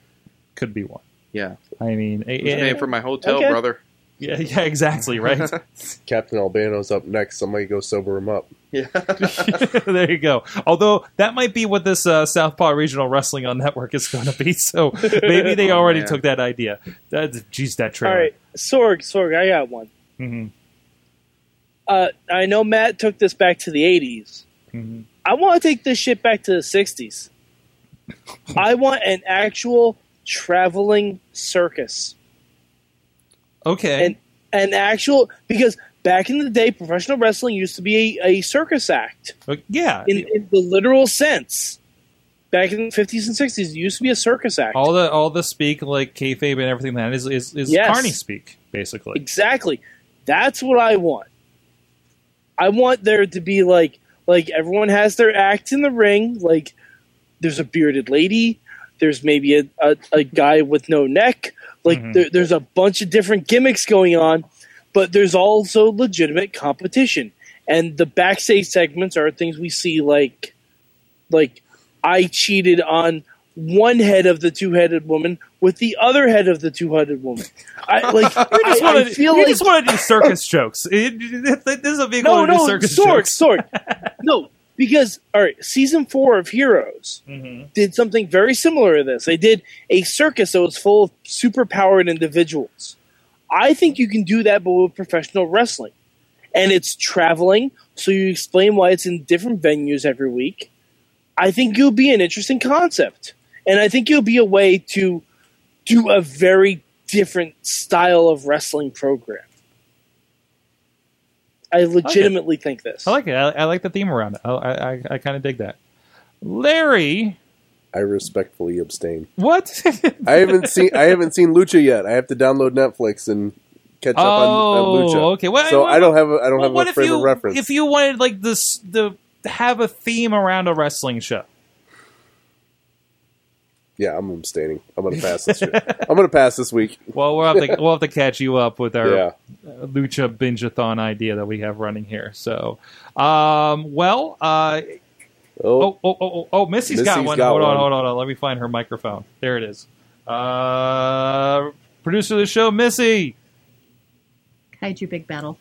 could be one. Yeah. I mean, it- Who's it- paying for my hotel, Okay. brother? Yeah, yeah, exactly, right. Captain Albano's up next. Somebody go sober him up. Yeah. there you go. Although that might be what this uh, Southpaw Regional Wrestling on Network is going to be. So maybe they Oh, already man. took that idea. That, geez, that All trailer. right, Sorg, Sorg, I got one. Mhm, Uh, I know Matt took this back to the 80s. mhm. I want to take this shit back to the 60s. I want an actual traveling circus. Okay. And an actual because back in the day, professional wrestling used to be a, a circus act Uh, yeah. in, in the literal sense. Back in the fifties and sixties, it used to be a circus act. all the all the speak like kayfabe and everything that is is, is Yes. Carney speak basically. Exactly. That's what I want. I want there to be like like everyone has their act in the ring. Like there's a bearded lady. There's maybe a, a, a guy with no neck. Like Mhm. there, there's a bunch of different gimmicks going on, but there's also legitimate competition. And the backstage segments are things we see like like I cheated on one head of the two-headed woman with the other head of the two-headed woman. I like You just want to feel you like just want to do circus jokes. It, it- this is a vehicle no, do no, circus sword, jokes. no, because all right, season four of Heroes Mhm. did something very similar to this. They did a circus that was full of superpowered individuals. I think you can do that, but with professional wrestling, and it's traveling. So you explain why it's in different venues every week. I think it'll be an interesting concept, and I think it'll be a way to do a very different style of wrestling program. I legitimately think this. I like it. I, I like the theme around it. I I, I, I kind of dig that. Larry, I respectfully abstain. what? I haven't seen I haven't seen Lucha yet. I have to download Netflix and catch up on, on oh, Lucha. okay. Well, so well, I don't have a, I don't well, have a frame you of reference. if you wanted like this the have a theme around a wrestling show? Yeah, I'm abstaining. I'm gonna pass this. shit. I'm gonna pass this week. Well, we'll have to we'll have to catch you up with our Yeah. uh, lucha bingeathon idea that we have running here. So, um, well, uh, Oh, oh, oh, oh, oh, oh, Missy's got one. got hold on, one. hold on, hold on. Let me find her microphone. There it is. Uh, producer of the show, Missy. Kaiju Big Battle.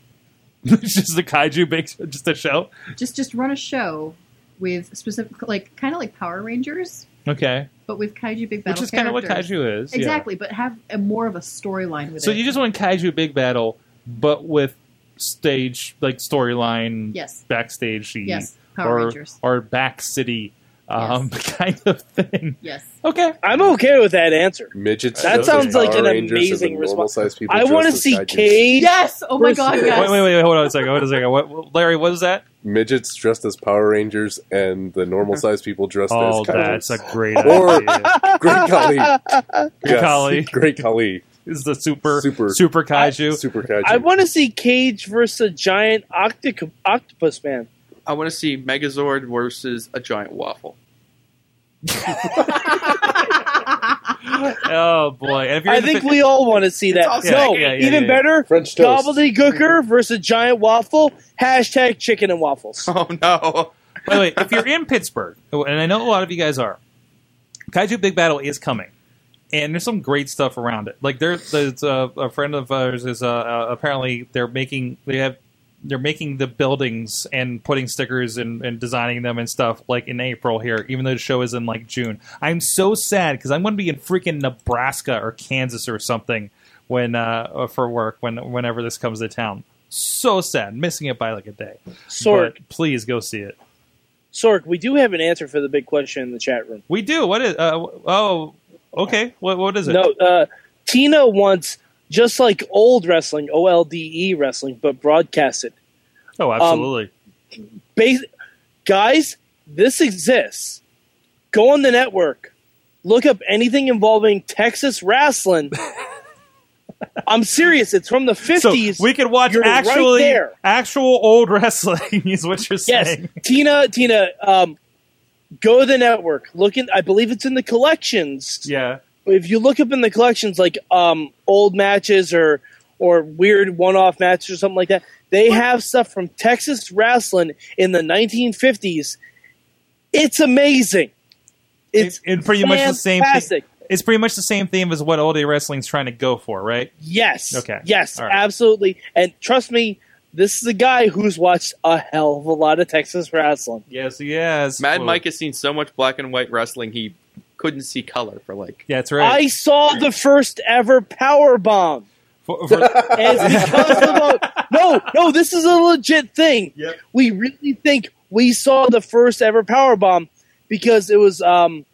it's just the kaiju big, just a show. Just just run a show with specific like kind of like Power Rangers, Okay, but with Kaiju Big Battle. which is kind of what kaiju is. yeah. Exactly, but have a more of a storyline with So it. you just want kaiju big battle, but with stage like storyline, Yes. backstage, Yes, Power or Rangers. or back city, um, kind of thing. Yes. Okay, I'm okay with that answer. midgets. That dressed sounds as like Power an Rangers and amazing response. normal-sized people I want to see. Cage. Yes. Oh my God. Yes. wait, wait, wait, hold on a second, hold on a second. What, Larry, what is that? midgets dressed as Power Rangers and the normal sized people dressed Oh, as kaijus. that's a great Or- idea. Great Khali. Yes, Khali. Great Khali. Is the super Super- super kaiju? Super kaiju. I want to see Cage versus a giant octic- octopus man. I want to see Megazord versus a giant waffle. oh boy! And if you're I in the think fi- we all want to see that. awesome. No, Yeah, yeah, even yeah. better, French toast. Gobbledy Gooker versus giant waffle. Hashtag chicken and waffles. Oh no! By the way, if you're in Pittsburgh, and I know a lot of you guys are, Kaiju Big Battle is coming, and there's some great stuff around it. Like there, there's a, a friend of ours is uh, uh, apparently they're making they have they're making the buildings and putting stickers and, and designing them and stuff like in April here, even though the show is in like June. I'm so sad because I'm going to be in freaking Nebraska or Kansas or something when uh, for work when whenever this comes to town. So sad, missing it by like a day. Sorg, But please go see it. Sorg, we do have an answer for the big question in the chat room. We do. What is? Uh, oh, Okay, what what is it? No, uh, Tina wants just like old wrestling, O L D E wrestling, but broadcasted. Oh, absolutely. Bas- guys, this exists. Go on the network. Look up anything involving Texas wrestling. I'm serious. It's from the so 50s. we could watch You're right actually there. actual old wrestling. Is what you're saying. yes. Tina, Tina, um, go to the network. Look in. I believe it's in the collections. Yeah. If you look up in the collections like um old matches or or weird one-off matches or something like that they have stuff from texas wrestling in the 1950s it's amazing it's and pretty much the same thing. fantastic. It's pretty much the same theme as what old day wrestling's trying to go for, right? yes Okay. yes All right. absolutely and trust me this is a guy who's watched a hell of a lot of texas wrestling Yes, yes. Mad Well, Mike has seen so much black and white wrestling he couldn't see color for like. Yeah, that's right. i saw the first ever power bomb For- for- And because of a, no, no, this is a legit thing. Yep. We really think we saw the first ever power bomb because it was um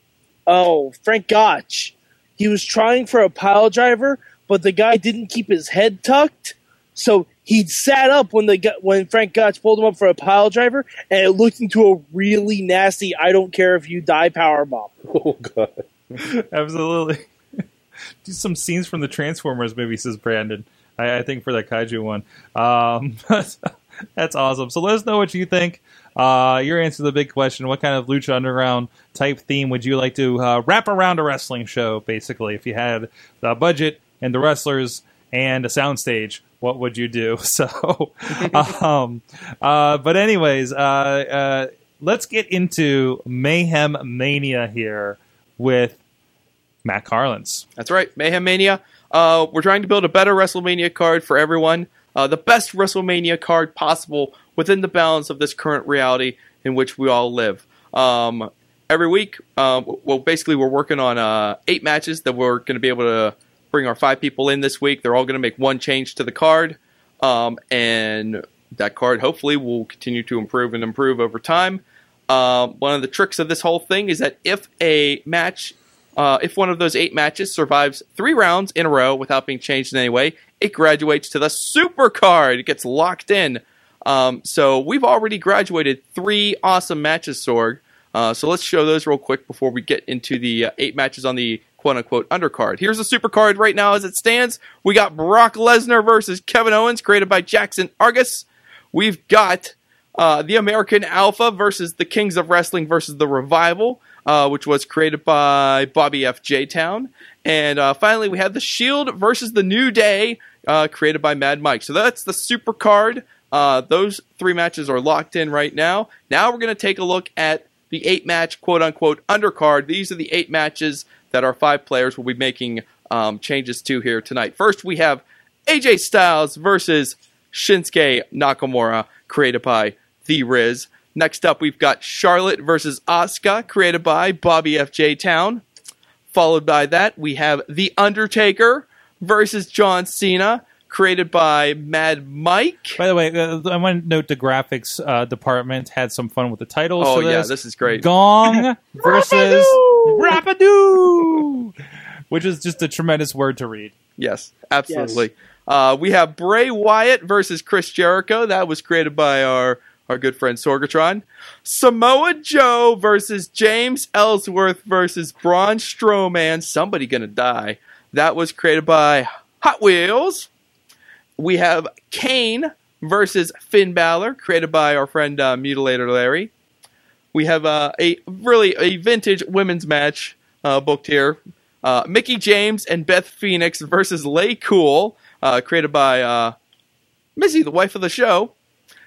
oh Frank Gotch. He was trying for a pile driver, but the guy didn't keep his head tucked, so he sat up when the when Frank Gotch pulled him up for a pile driver, and it looked into a really nasty "I don't care if you die" power bomb. Oh god. Absolutely. Do some scenes from the Transformers movie, says Brandon. I, I think for that kaiju one. Um, that's awesome. So let us know what you think. Uh, your answer to the big question: What kind of lucha underground type theme would you like to uh, wrap around a wrestling show? Basically, if you had the budget and the wrestlers and a soundstage, what would you do? So, um, uh, but anyways, uh, uh, let's get into Mayhem Mania here with Matt Carlins. That's right, Mayhem Mania. Uh, we're trying to build a better WrestleMania card for everyone. Uh, the best WrestleMania card possible within the bounds of this current reality in which we all live. Um, every week, um, well, basically, we're working on uh, eight matches that we're going to be able to bring our five people in this week. They're all going to make one change to the card, um, and that card hopefully will continue to improve and improve over time. Um, one of the tricks of this whole thing is that if a match, uh, if one of those eight matches survives three rounds in a row without being changed in any way, it graduates to the super card. It gets locked in. Um, so we've already graduated three awesome matches, Sorg. Uh, so let's show those real quick before we get into the uh, eight matches on the quote unquote undercard. Here's the super card right now as it stands. We got Brock Lesnar versus Kevin Owens, created by Jackson Argus. We've got uh, the American Alpha versus the Kings of Wrestling versus the Revival, uh, which was created by Bobby F. J. Town. And uh, finally, we have the Shield versus the New Day, uh, created by Mad Mike. So that's the super card. Uh, those three matches are locked in right now. Now we're going to take a look at the eight match quote unquote undercard. These are the eight matches that our five players will be making um, changes to here tonight. First, we have AJ Styles versus Shinsuke Nakamura, created by The Riz. Next up, we've got Charlotte versus Asuka, created by Bobby F.J. Town. Followed by that, we have The Undertaker versus John Cena, created by Mad Mike. By the way, uh, I want to note the graphics uh, department had some fun with the titles. Oh, for yeah, this. this is great. Gong versus Rapidu, which is just a tremendous word to read. Yes, absolutely. Uh, we have Bray Wyatt versus Chris Jericho. That was created by our, our good friend Sorgatron. Samoa Joe versus James Ellsworth versus Braun Strowman. Somebody gonna die. That was created by Hot Wheels. We have Kane versus Finn Balor, created by our friend uh, Mutilator Larry. We have uh, a really a vintage women's match uh, booked here. Uh, Mickie James and Beth Phoenix versus Lay Cool, uh, created by uh, Missy, the wife of the show.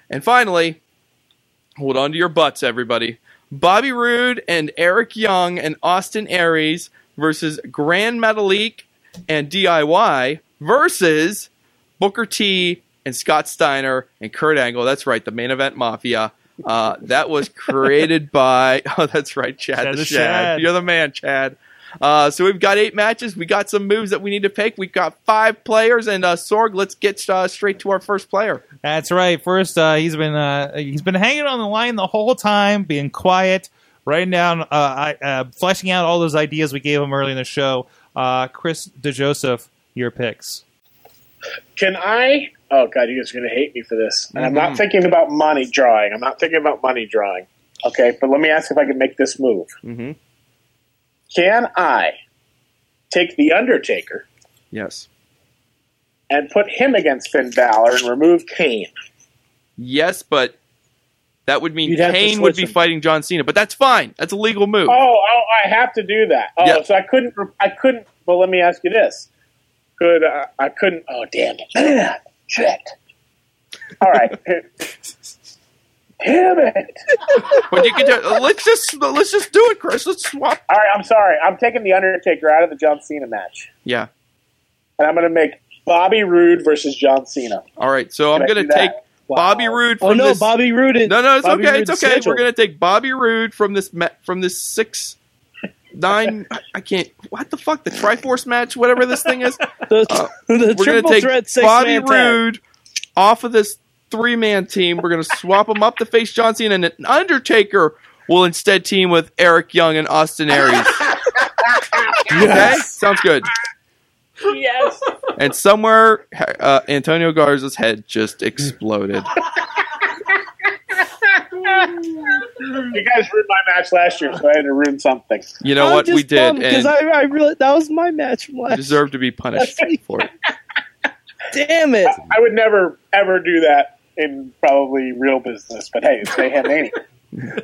And finally, hold on to your butts, everybody. Bobby Roode and Eric Young and Austin Aries versus Gran Metalik and DIY versus Booker T and Scott Steiner and Kurt Angle. That's right, the main event mafia. Uh, that was created by. Oh, that's right, Chad, Chad the Chad. You're the man, Chad. Uh, so we've got eight matches. We got some moves that we need to pick. We've got five players, and uh, Sorg, let's get uh, straight to our first player. That's right. First, uh, he's been uh, he's been hanging on the line the whole time, being quiet. writing down, uh, I, uh, fleshing out all those ideas we gave him early in the show. Uh, Chris DeJoseph, your picks. Can I? Oh God, you guys are going to hate me for this. And I'm Mm-hmm. not thinking about money drawing. I'm not thinking about money drawing. Okay, but let me ask if I can make this move. hmm Can I take the Undertaker Yes. and put him against Finn Balor and remove Kane? Yes, but that would mean Kane would be him. fighting John Cena, but that's fine. That's a legal move. Oh, oh, I have to do that. Oh, so I couldn't. I couldn't. Well, let me ask you this: Could uh, I couldn't? Oh, damn it! Shit. All right. damn it! But you can do, let's just let's just do it, Chris. Let's swap. All right, I'm sorry. I'm taking the Undertaker out of the John Cena match, Yeah. and I'm going to make Bobby Roode versus John Cena. All right. So I'm gonna do that? take Bobby Roode from Oh no, this. Bobby Roode. no, no, it's Bobby okay. It's okay. scheduled. We're gonna take Bobby Roode from this ma- from this six nine. I- I can't. What the fuck? The Triforce match, whatever this thing is. The, Uh, the We're triple gonna take threat six Bobby man tag. Roode off of this three man team. We're gonna swap them up to face John Cena, and Undertaker will instead team with Eric Young and Austin Aries. Okay, sounds good. Yes. And somewhere, uh, Antonio Garza's head just exploded. you guys ruined my match last year, so I had to ruin something. You know I'm what? just We did, because I, I really that was my match from last. deserve to be punished for it. Damn it! I would never ever do that in probably real business, but hey, it's Mayhem Mania.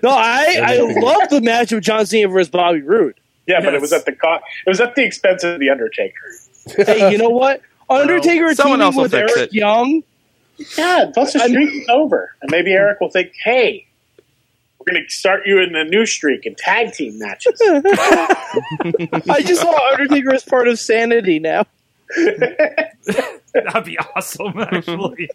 No, I I love the match of John Cena versus Bobby Roode. Yeah, but it was at the co- it was at the expense of the Undertaker. Hey, you know what? Undertaker Someone teaming else will with fix Eric it. Young. Yeah, plus the I'm- streak is over, and maybe Eric will think, "Hey, we're going to start you in a new streak in tag team matches." I just saw Undertaker as part of Sanity now. That'd be awesome, actually.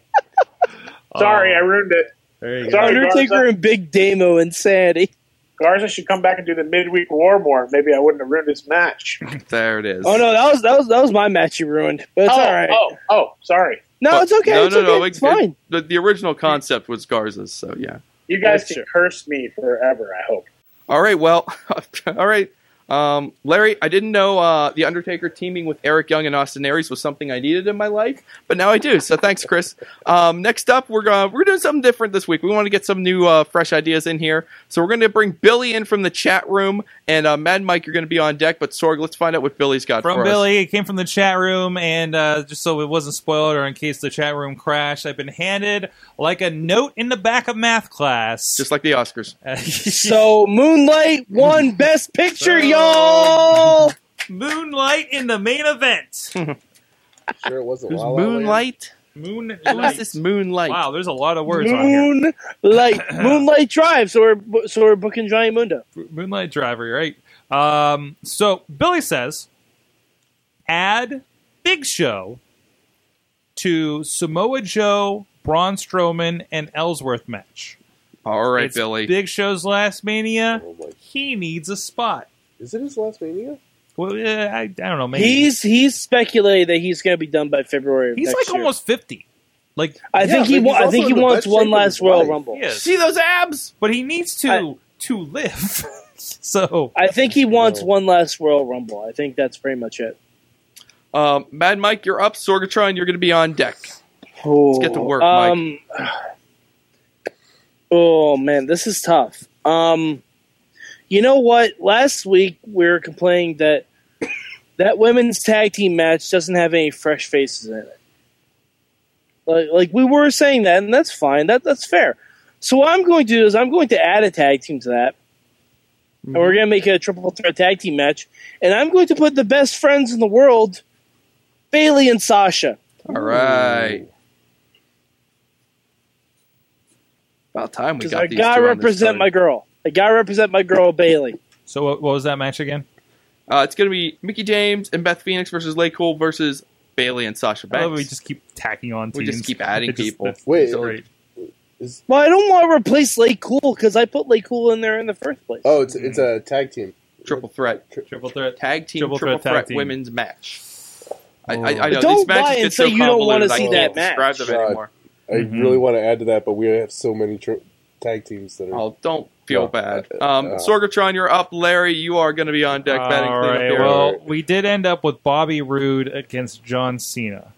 Sorry, Oh, I ruined it. there you go. Sorry, Undertaker Garza. and Big Damo and Sanity. Garza should come back and do the midweek war more. Maybe I wouldn't have ruined this match. There it is. Oh no, that was that was that was my match you ruined. But it's oh, all right. oh, oh, sorry. no, But- it's okay. No, it's no, okay. no. it's it- fine. The, the original concept was Garza's, so yeah. You guys That's can true. curse me forever. I hope. All right, well, all right. Um, Larry, I didn't know uh, the Undertaker teaming with Eric Young and Austin Aries was something I needed in my life, but now I do. So thanks, Chris. Um, next up, we're gonna we're doing something different this week. We want to get some new uh, fresh ideas in here, so we're going to bring Billy in from the chat room, and uh, Mad Mike, you're going to be on deck. But Sorg, let's find out what Billy's got From for us. Billy, it came from the chat room, and uh, just so it wasn't spoiled or in case the chat room crashed, I've been handed like a note in the back of math class. just like the Oscars. So Moonlight won Best Picture, y'all. Moonlight in the main event. Sure, it wasn't Who's La La Land? Moonlight? Moonlight. Who's this Moonlight? Wow, there's a lot of words on here. Moonlight, Moonlight Drive. So we're so we're booking Johnny Mundo. Moonlight Driver, right? Um, so Billy says, add Big Show to Samoa Joe, Braun Strowman, and Ellsworth match. All right, It's Billy. Big Show's last Mania. Oh He needs a spot. Is it his last mania? Well, uh, I, I don't know. Maybe He's he's speculated that he's going to be done by February. Of he's next like year. almost fifty. Like I Yeah, think he wa- I think he wants one last Royal life. Rumble. See those abs? but he needs to I- to live. so I think he wants No. one last Royal Rumble. I think that's pretty much it. Um, Mad Mike, you're up. Sorgatron, you're going to be on deck. Let's get to work, Mike. um, Oh man, this is tough. Um, you know what? Last week we were complaining that that women's tag team match doesn't have any fresh faces in it. Like, like we were saying that, and that's fine. That that's fair. So what I'm going to do is I'm going to add a tag team to that, and we're mm-hmm. going to make it a triple threat tag team match. And I'm going to put the best friends in the world, Bayley and Sasha. All right. About time we Because got I these gotta two on this represent my girl. I gotta represent my girl Bayley. so what, what was that match again? Uh, it's going to be Mickie James and Beth Phoenix versus Lay Cool versus Bayley and Sasha I love Banks. we just keep tacking on. We just keep adding just- people. Wait, it's great. Is, Well, I don't want to replace Lay Cool because I put Lay Cool in there in the first place. oh, it's it's a tag team. triple threat, Triple threat. tag team, Triple triple, threat threat, team. women's match. I, Oh. I, I know don't these matches and get say so you don't wanna. I see can't that describe match. them God. anymore. I Mhm. really want to add to that, but we have so many tr- tag teams that are. Oh, don't feel No. bad. Uh, Um, uh, Sorgatron, you're up. Larry, you are going to be on deck batting All cleanup right. here. Well, we did end up with Bobby Roode against John Cena.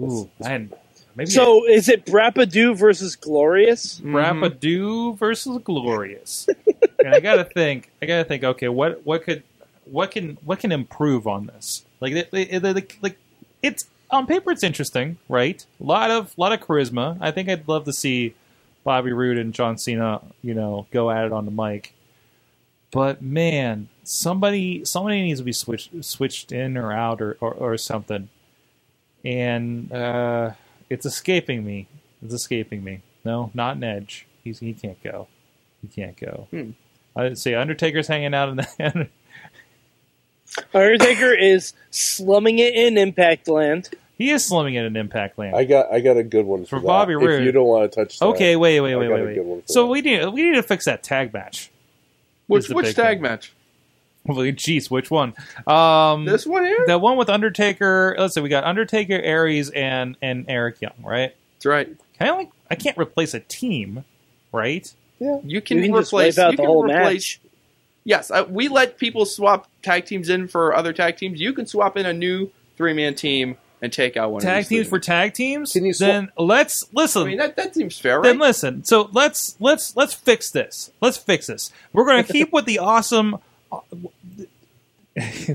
Ooh, and maybe So is it Brapadu versus Glorious? Mhm. Versus Glorious. and I gotta think. I gotta think. Okay, what what could what can what can improve on this? Like it, it, it- like like it's on paper it's interesting, right? A lot of lot of charisma. I think I'd love to see Bobby Roode and John Cena, you know, go at it on the mic. But man, somebody somebody needs to be switched switched in or out or or, or something. And uh, it's escaping me. It's escaping me. No, not an edge. He's he can't go. He can't go. Hmm. I say Undertaker's hanging out in the Undertaker is slumming it in Impact Land. He is slumming it an Impact Land. I got I got a good one for, For Bobby Roode. If you don't want to touch that, okay, wait, wait, I wait, got wait, a wait. good one for So that. we need we need to fix that tag match. Which which tag thing. match? Well, Jeez, which one? Um, This one here? the one with Undertaker. Let's see, we got Undertaker, Aries, and and Eric Young, right? That's right. Can I only I can't replace a team, right? You can, You can replace. out you the can whole replace. Yes, uh, we let people swap tag teams in for other tag teams. You can swap in a new three man team and take out one. of Tag these teams for three-man. tag teams. Can you swap- then let's listen. I mean that, that seems fair, Then listen. So let's let's let's fix this. Let's fix this. We're going to keep with the awesome.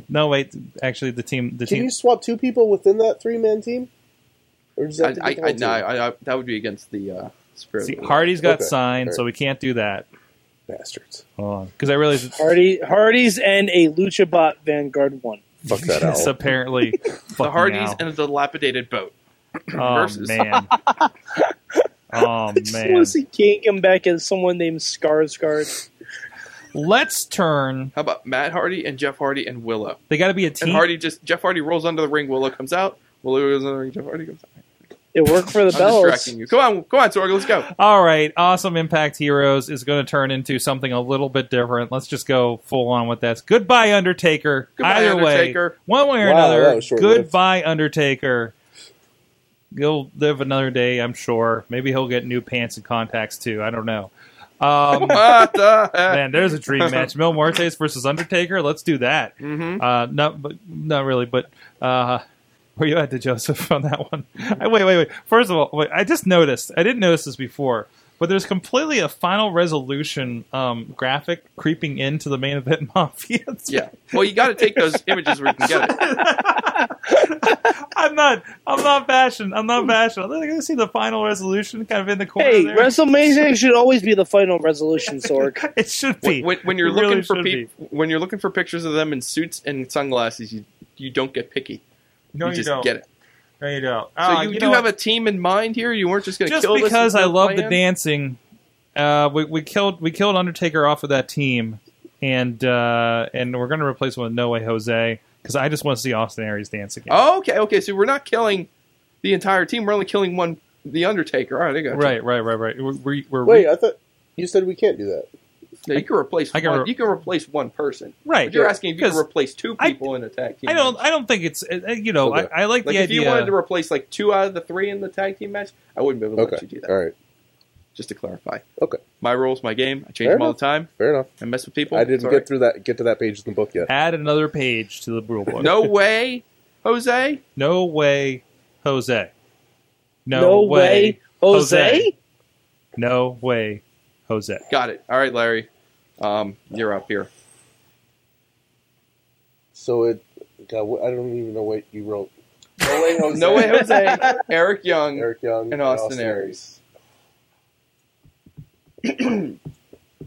no, wait. Actually, the team. The team Can team. you swap two people within that three man team? Or does that I, I, I, no. I, I, that would be against the uh, spirit. See, of the- Hardy's got Okay, signed, so we can't do that. bastards? Because I realize it's, Hardy, Hardy's and a Luchabot Vanguard one. Fuck that it's out. apparently the Hardys out. and a dilapidated boat. Oh versus. man. Oh I just want man. to see Kane come back as someone named Skarsgård. Let's turn. How about Matt Hardy and Jeff Hardy and Willow? They got to be a And team. Hardy just Jeff Hardy rolls under the ring. Willow comes out. Willow goes under the ring. Jeff Hardy comes out. It worked for the I'm Bells. distracting you. Come on, come on, Sorg, let's go. All right, awesome Impact Heroes is going to turn into something a little bit different. Let's just go full on with that. Goodbye, Undertaker. Goodbye, Either Undertaker. way, one way or Wow, another. was short-lived. Goodbye, Undertaker. He'll live another day, I'm sure. Maybe he'll get new pants and contacts too. I don't know. Um, what the heck? man, there's a dream match: Mil Muertes versus Undertaker. Let's do that. Mhm. Uh, not, but not really, but uh, where you at, DeJoseph, on that one? I, wait, wait, wait. First of all, wait, I just noticed. I didn't notice this before, but there's completely a final resolution um, graphic creeping into the main event mafia. Yeah. Well, you got to take those images where you can get it. I'm not. I'm not bashing. I'm not bashing. I'm going to see the final resolution kind of in the corner. Hey, there. WrestleMania should always be the final resolution, Sorg. it should be. When, when you're It really looking for should peop when you're looking for pictures of them in suits and sunglasses, you you don't get picky. No, you you, just don't. get it. No, you don't. So Ah, you, you do have what? a team in mind here. You weren't just going to just kill this because with I no love the dancing. Uh, we, we killed we killed Undertaker off of that team, and uh, and we're going to replace him with No Way Jose because I just want to see Austin Aries dance again. Oh, okay, okay. So we're not killing the entire team. We're only killing one, the Undertaker. All right, I got you. right, right, right, right. We're, we're, we're Wait, I thought you said we can't do that. Yeah, you can replace. I can one, re- you can replace one person. right. But you're asking if you can 'Cause replace two I- people in a tag team. I don't. match. I don't think it's. Uh, you know, Okay. I, I like, Like the if idea. you wanted to replace like two out of the three in the tag team match, I wouldn't be able to let you do that. all right, Just to clarify. Okay. My rules, my game. I change Fair them all the time. fair enough. I mess with people. I didn't It's all get through that get to that page in the book yet. add another page to the rule book. No way, Jose. no way, Jose. No, No, way, way, Jose. No way, Jose. Got it. All right, Larry. Um, you're up here. So it, God, I don't even know what you wrote. No way, Jose. No way, Jose. Eric Young. Eric Young And Austin Aries.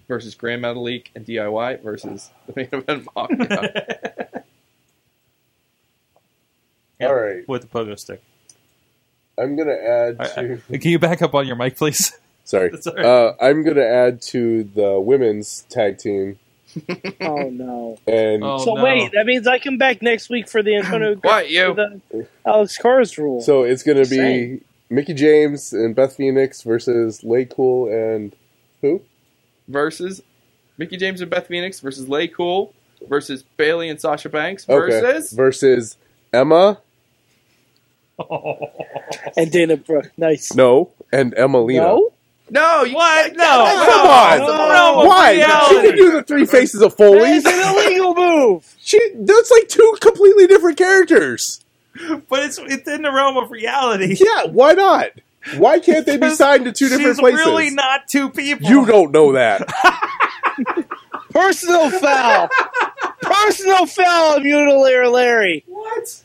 versus Gran Metalik and DIY versus the main event Mafia. All right, With the pogo stick. I'm gonna add to. Can you back up on your mic, please? Sorry, That's uh, I'm gonna add to the women's tag team. Oh no! And Oh, so no. wait, that means I come back next week for the Antonio what you. the Alex Cars rule. so it's gonna be Same. Mickie James and Beth Phoenix versus Lay Cool and who? versus Mickie James and Beth Phoenix versus Lay Cool versus Bayley and Sasha Banks Okay. versus versus Emma. and Dana Brooke, nice. No, and Emmalina. No? No, you, What? No, Come on. it's a Why? reality. She can do the three faces of Foley's. It's an illegal move. She that's like two completely different characters. but it's it's in the realm of reality. Yeah, why not? Why can't they be signed to two different She's places? really not two people. you don't know that. Personal foul. Personal foul of Mutilator Larry. What?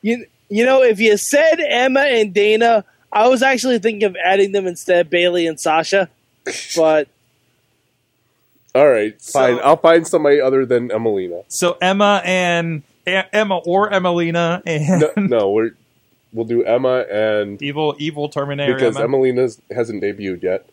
You, you know, if you said Emma and Dana, I was actually thinking of adding them instead Bayley and Sasha. But All right, fine. So- I'll find somebody other than Emmalina. So Emma and E- Emma or Emmalina and No, no we're we'll do Emma and evil evil Terminator because Emma. Emmalina hasn't debuted yet.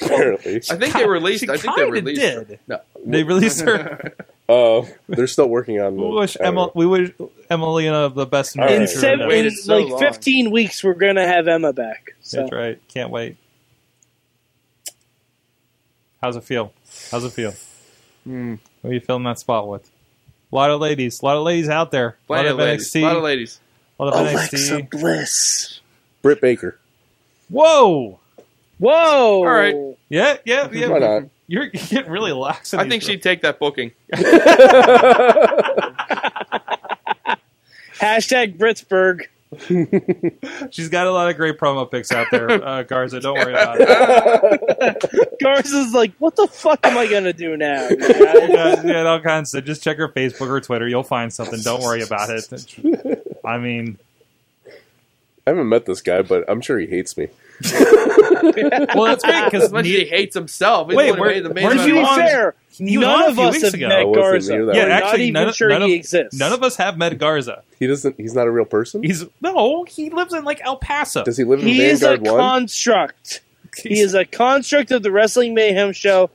Apparently, I think they released. She I think they kinda released. her. did. No, They released her. uh, they're still working on. We wish I don't Emma, know. we wish Emmalina the best. All right. in, seven, in so like long. 15 weeks, we're going to have Emma back. So. That's right. Can't wait. How's it feel? How's it feel? Hmm. Who are you filling that spot with? A lot of ladies. A lot of ladies out there. A lot of of ladies. NXT. A lot of ladies. A lot of Alexa NXT. Bliss. Britt Baker. Whoa! Whoa. All right. Yeah, yeah, yeah. Why not? You're, you're getting really lax. I think she'd take that booking. Hashtag Britsburg. She's got a lot of great promo pics out there, uh, Garza. Don't worry about it. Garza's like, what the fuck am I going to do now? yeah, yeah, all kinds of. Just check her Facebook or Twitter. You'll find something. Don't worry about it. I mean, I haven't met this guy, but I'm sure he hates me. well, that's great because Unless he hates himself. He's Wait, the one who where- the main where's to he be event. fair, He was none of us have ago. met Garza. near that We're one. Yeah, not actually, even none of- sure none he of- exists. none of us have met Garza. He doesn't. He's not a real person. He's no, he lives in like El Paso. Does he live in He is a One? construct. He is a construct of the Wrestling Mayhem show,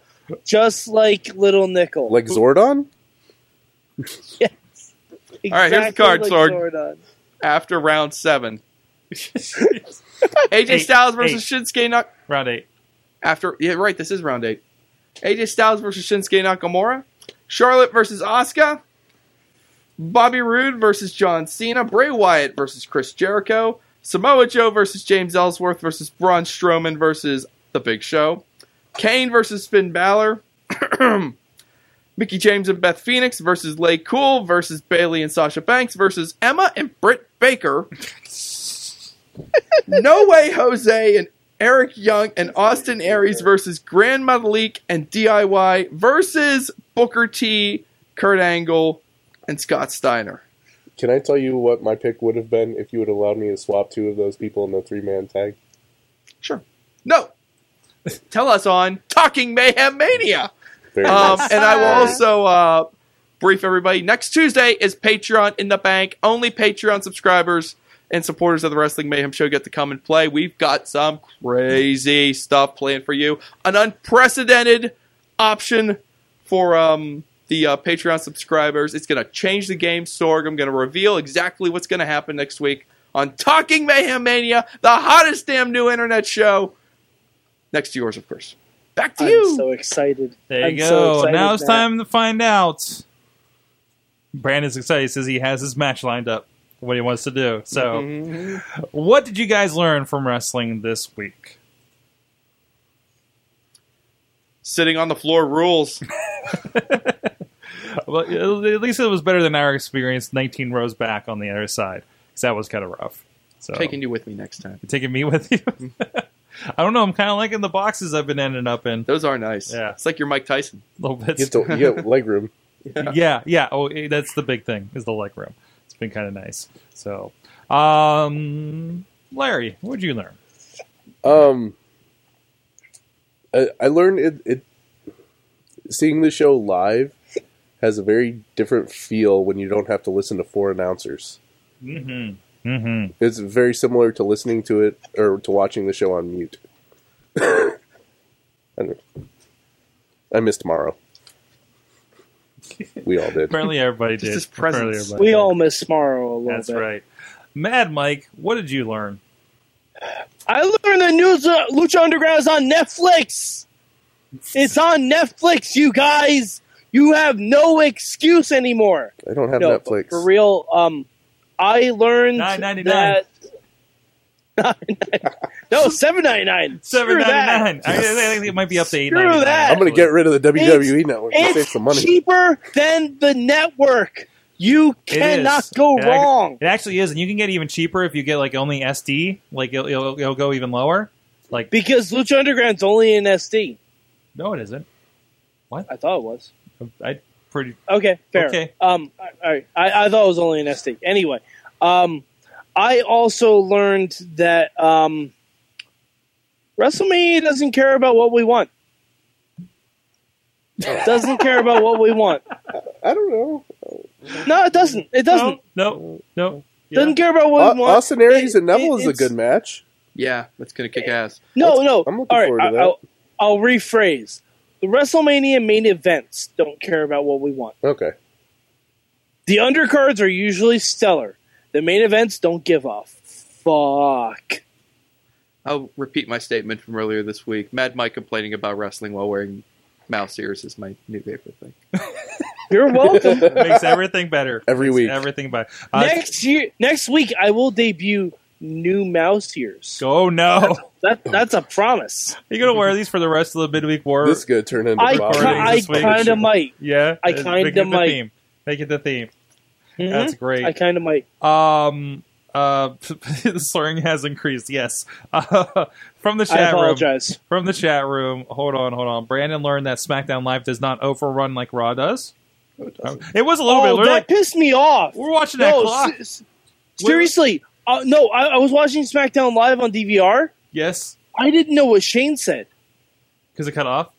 just like Little Nickel. like Zordon? yes. All right, here's the card, like Sword. Zordon. After round seven, AJ Eight. Styles versus Shinsuke Nak. Round eight. After yeah, right. This is round eight. AJ Styles versus Shinsuke Nakamura. Charlotte versus Asuka. Bobby Roode versus John Cena. Bray Wyatt versus Chris Jericho. Samoa Joe versus James Ellsworth versus Braun Strowman versus The Big Show. Kane versus Finn Balor. Mickie James and Beth Phoenix versus Lay Cool versus Bayley and Sasha Banks versus Emma and Britt Baker. no Way Jose and Eric Young and Austin Aries versus Gran Metalik and DIY versus Booker T, Kurt Angle, and Scott Steiner. Can I tell you what my pick would have been if you would allowed me to swap two of those people in the three man tag? Sure. No. Tell us on Talking Mayhem Mania. Um, nice. and I will also uh, brief everybody. Next Tuesday is Patreon in the bank. Only Patreon subscribers and supporters of the Wrestling Mayhem Show get to come and play. We've got some crazy stuff planned for you. An unprecedented option for um, the uh, Patreon subscribers. It's going to change the game. Sorg, I'm going to reveal exactly what's going to happen next week on Talking Mayhem Mania, the hottest damn new internet show. Next to yours, of course. Back to I'm you. so excited. There you I'm go. so excited now it's now. time to find out. Brandon's excited. He says he has his match lined up. What he wants to do. So, Mm-hmm. what did you guys learn from wrestling this week? Sitting on the floor rules. Well, at least it was better than our experience 19 rows back on the other side because that was kind of rough. So Taking you with me next time. taking me with you. I don't know. I'm kind of liking the boxes I've been ending up in Those are nice. Yeah. It's like your Mike Tyson. a little bit. You get, to, you get leg room. yeah, yeah. Oh, eh, that's the big thing is the leg room. Been kind of nice. So, um, Larry, what'd you learn? Um, I, I learned it, it. Seeing the show live has a very different feel when you don't have to listen to four announcers. Mm-hmm. Mm-hmm. It's very similar to listening to it or to watching the show on mute. I, don't- I missed tomorrow. We all did. Apparently, everybody Just did. his presence. Apparently everybody We did. all miss Mauro a little That's bit. right. Mad Mike, what did you learn? I learned that news uh, Lucha Underground is on Netflix. It's on Netflix, you guys. You have no excuse anymore. I don't have no, Netflix. for real. Um, I learned that no, seven ninety nine. Seven ninety nine. I, I think it might be up to eight ninety nine. I'm going to get rid of the WWE network and save It's some money. cheaper than the network. You cannot go It ac- wrong. It actually is, and you can get even cheaper if you get like only SD. Like it'll, it'll, it'll go even lower. Like Because Lucha Underground's only in SD. no, it isn't. What I thought it was. I pretty Okay, fair. Okay. Um, all right. I, I thought it was only an SD. Anyway, um, I also learned that um, WrestleMania doesn't care about what we want. doesn't care about what we want. I don't know. No, it doesn't. It doesn't. no no no. Yeah. Doesn't care about what Au- we want. Austin Aries It- and Neville it- is a good match. Yeah, that's gonna kick ass. No, no. I'm looking All right, forward to that. I'll, I'll rephrase. The WrestleMania main events don't care about what we want. Okay. The undercards are usually stellar. The main events don't give a fuck. I'll repeat my statement from earlier this week. Mad Mike complaining about wrestling while wearing mouse ears is my new favorite thing. You're welcome. makes everything better Every Makes week. Everything better. Uh, next year, next week, I will debut new mouse ears. Oh no! That that's a promise. Are you gonna wear these for the rest of the midweek war? This could turn into I Bob ki- I kind of might. yeah, I kinda make it the might. Theme. Make it the theme. Mhm. That's great. I kind of might. Um, uh, the slurring has increased. Yes. Uh, from the chat room. apologize. From the chat room. Hold on, hold on. Brandon learned that SmackDown Live does not overrun like Raw does. It was a little bit. Oh, We're that like, pissed me off. we're watching that No, clock. s- seriously. Uh, no, I, I was watching SmackDown Live on DVR. Yes, I didn't know what Shane said. because it cut off.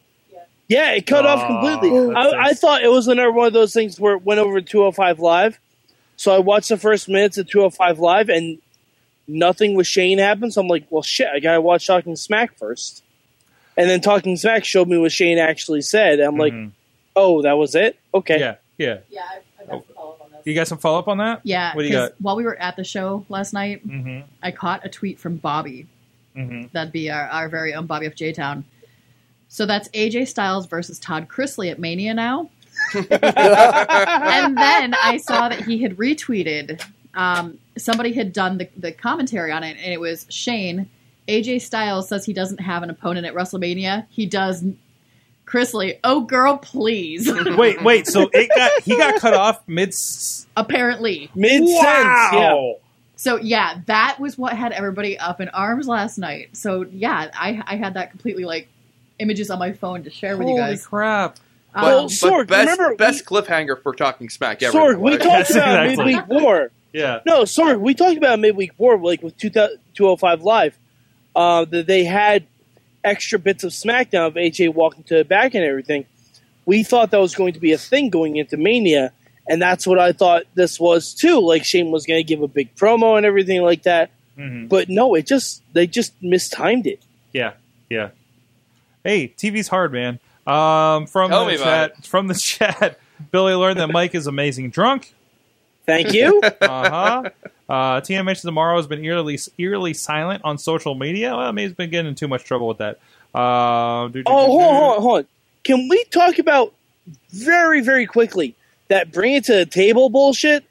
Yeah, it cut off completely. I, I thought it was another one of those things where it went over to 205 Live. So I watched the first minutes of 205 Live and nothing with Shane happened. So I'm like, well, shit, I gotta watch Talking Smack first. And then Talking Smack showed me what Shane actually said. I'm like, Mhm. oh, that was it? Okay. yeah, yeah. Yeah, I, I got to follow up on this. You got some follow up on that? Yeah, What do you 'cause got? while we were at the show last night, Mm-hmm. I caught a tweet from Bobby. Mm-hmm. That'd be our, our very own Bobby of J Town. So that's AJ Styles versus Todd Chrisley at Mania now. And then I saw that he had retweeted. Um, somebody had done the, the commentary on it, and it was Shane. AJ Styles says he doesn't have an opponent at WrestleMania. He does. Chrisley, oh girl, please. Wait, wait. So it got he got cut off mid. Apparently. Mid sense. Yeah. Wow. So yeah, that was what had everybody up in arms last night. So yeah, I I had that completely like images on my phone to share with you guys. Holy guys. crap! Um, Well, Sorg, best, remember- best cliffhanger for talking smack ever. Sorg, we talked Yes, about exactly. midweek war. Yeah. No, sorry, we talked about midweek war, like with 2000 205 Live, uh, that they had extra bits of SmackDown of AJ walking to the back and everything. We thought that was going to be a thing going into Mania, and that's what I thought this was too. Like Shane was going to give a big promo and everything like that, hmm but no, it just they just mistimed it. Yeah. Yeah. Hey, TV's hard, man. Um, from Tell the me about chat, from the chat, Billy learned that Mike is amazing drunk. Thank you. Uh-huh. Uh TMH tomorrow has been eerily eerily silent on social media. Well, I mean, he's been getting in too much trouble with that. Uh, do- do- Oh, do- hold on, hold on, hold on. Can we talk about very, very quickly that bring it to the table bullshit?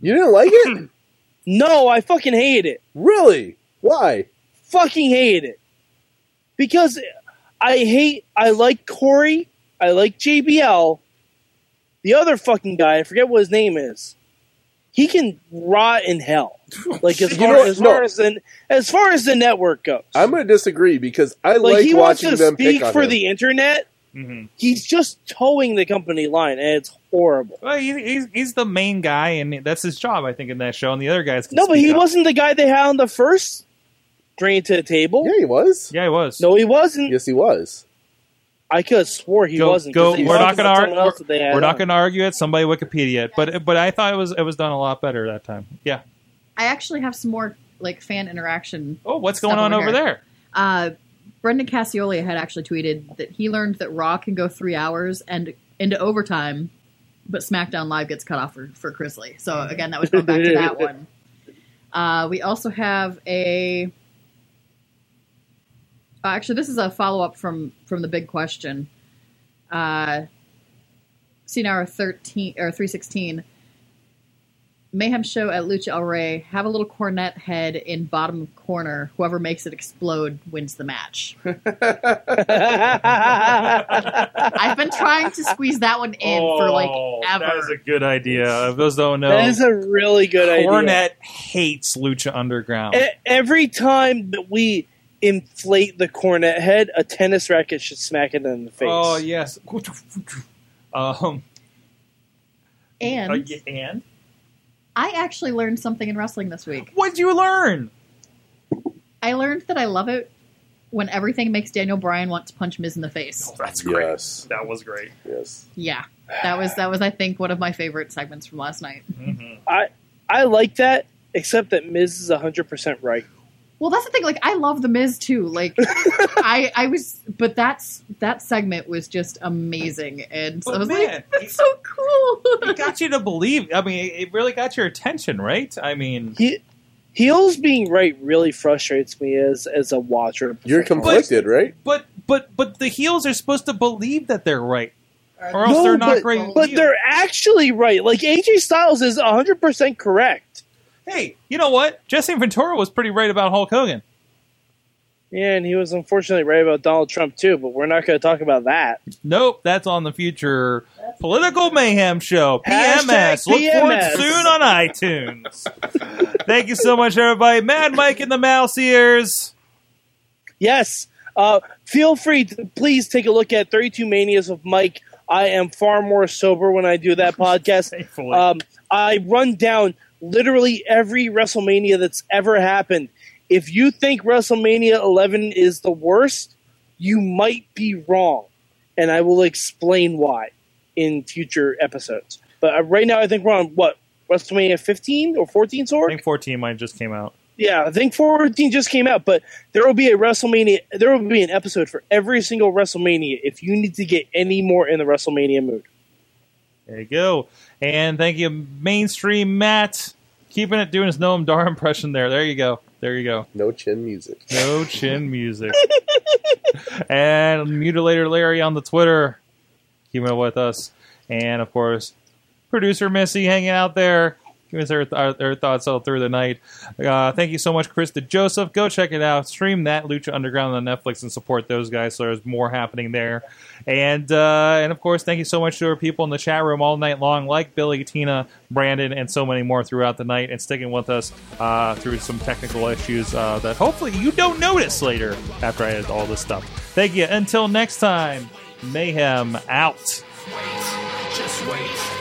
You didn't like it? No, I fucking hated it. really? Why? Fucking hated it. Because I hate, I like Corey, I like JBL. The other fucking guy, I forget what his name is. He can rot in hell. Like as far, as, far No. as the as far as the network goes. I'm going to disagree because I like, like, he wants watching to them speak pick on for him. the internet. Mhm. He's just toeing the company line, and it's horrible. Well, he, he's he's the main guy, and that's his job, I think, in that show. And the other guys, can No, but he up. wasn't the guy they had on the first bring to the table. Yeah, he was. Yeah, he was. No, he wasn't. Yes, he was. I could have swore he go, wasn't. go. 'cause they We're not talked going to about argue. someone else that they We're, we're not going to argue it. Somebody Wikipedia it, but but I thought it was it was done a lot better that time. Yeah. I actually have some more like fan interaction. Oh, what's going on over over here. there? Uh, Brendan Cassiola had actually tweeted that he learned that Raw can go three hours and into overtime, but SmackDown Live gets cut off for, for Chrisley. So again, that was going back to that one. Uh, we also have a. uh, actually, this is a follow up from from the big question. Uh, CNR thirteen or three sixteen. Mayhem show at Lucha El Rey. Have a little Cornette head in bottom corner. Whoever makes it explode wins the match. I've been trying to squeeze that one in for like Oh, ever. That is a good idea. If those don't know, that is a really good idea. Cornette hates Lucha Underground. E- every time that we inflate the Cornette head, a tennis racket should smack it in the face. Oh yes. Um, and uh, y- and I actually learned something in wrestling this week. what'd you learn? I learned that I love it when everything makes Daniel Bryan want to punch Miz in the face. That's great. Yes. That was great. Yes. Yeah, that was that was I think one of my favorite segments from last night. Mhm. I like that, except that Miz is 100% right. Well, that's the thing. Like, I love the Miz too. Like, I I was, but that's that segment was just amazing, and so I was man, like, that's so cool. It got you to believe. I mean, it really got your attention, right? I mean, He, heels being right really frustrates me as as a watcher. You're professional conflicted, right? but but but the heels are supposed to believe that they're right, or else No, they're not but, great. But heels. they're actually right. Like AJ Styles is 100% correct. Hey, you know what? Jesse Ventura was pretty right about Hulk Hogan. Yeah, and he was unfortunately right about Donald Trump too, but we're not going to talk about that. Nope, that's on the future political mayhem show. PMS. Hashtag Look for it soon on iTunes. Thank you so much, everybody. Mad Mike in the mouse ears. Yes. Uh, feel free to please take a look at 32 Manias of Mike. I am far more sober when I do that podcast. Um, I run down literally every WrestleMania that's ever happened. If you think WrestleMania 11 is the worst, you might be wrong, and I will explain why in future episodes. But uh, right now, I think we're on what WrestleMania 15 or 14, I think 14 might just came out. Yeah, I think 14 just came out, but there will be a WrestleMania. There will be an episode for every single WrestleMania if you need to get any more in the WrestleMania mood. There you go. And thank you, mainstream Matt, keeping it doing his Noam Dar impression there. There you go. There you go. No chin music. No chin music. and Mutilator Larry on the Twitter, keeping it with us. And of course, producer Missy hanging out there, giving us our, her thoughts all through the night. Uh, thank you so much, Chris DeJoseph. Go check it out. Stream that Lucha Underground on Netflix and support those guys. So there's more happening there. And uh, and of course, thank you so much to our people in the chat room all night long, like Billy, Tina, Brandon, and so many more throughout the night, and sticking with us uh, through some technical issues uh, that hopefully you don't notice later after I edit all this stuff. Thank you. Until next time, Mayhem out. Wait.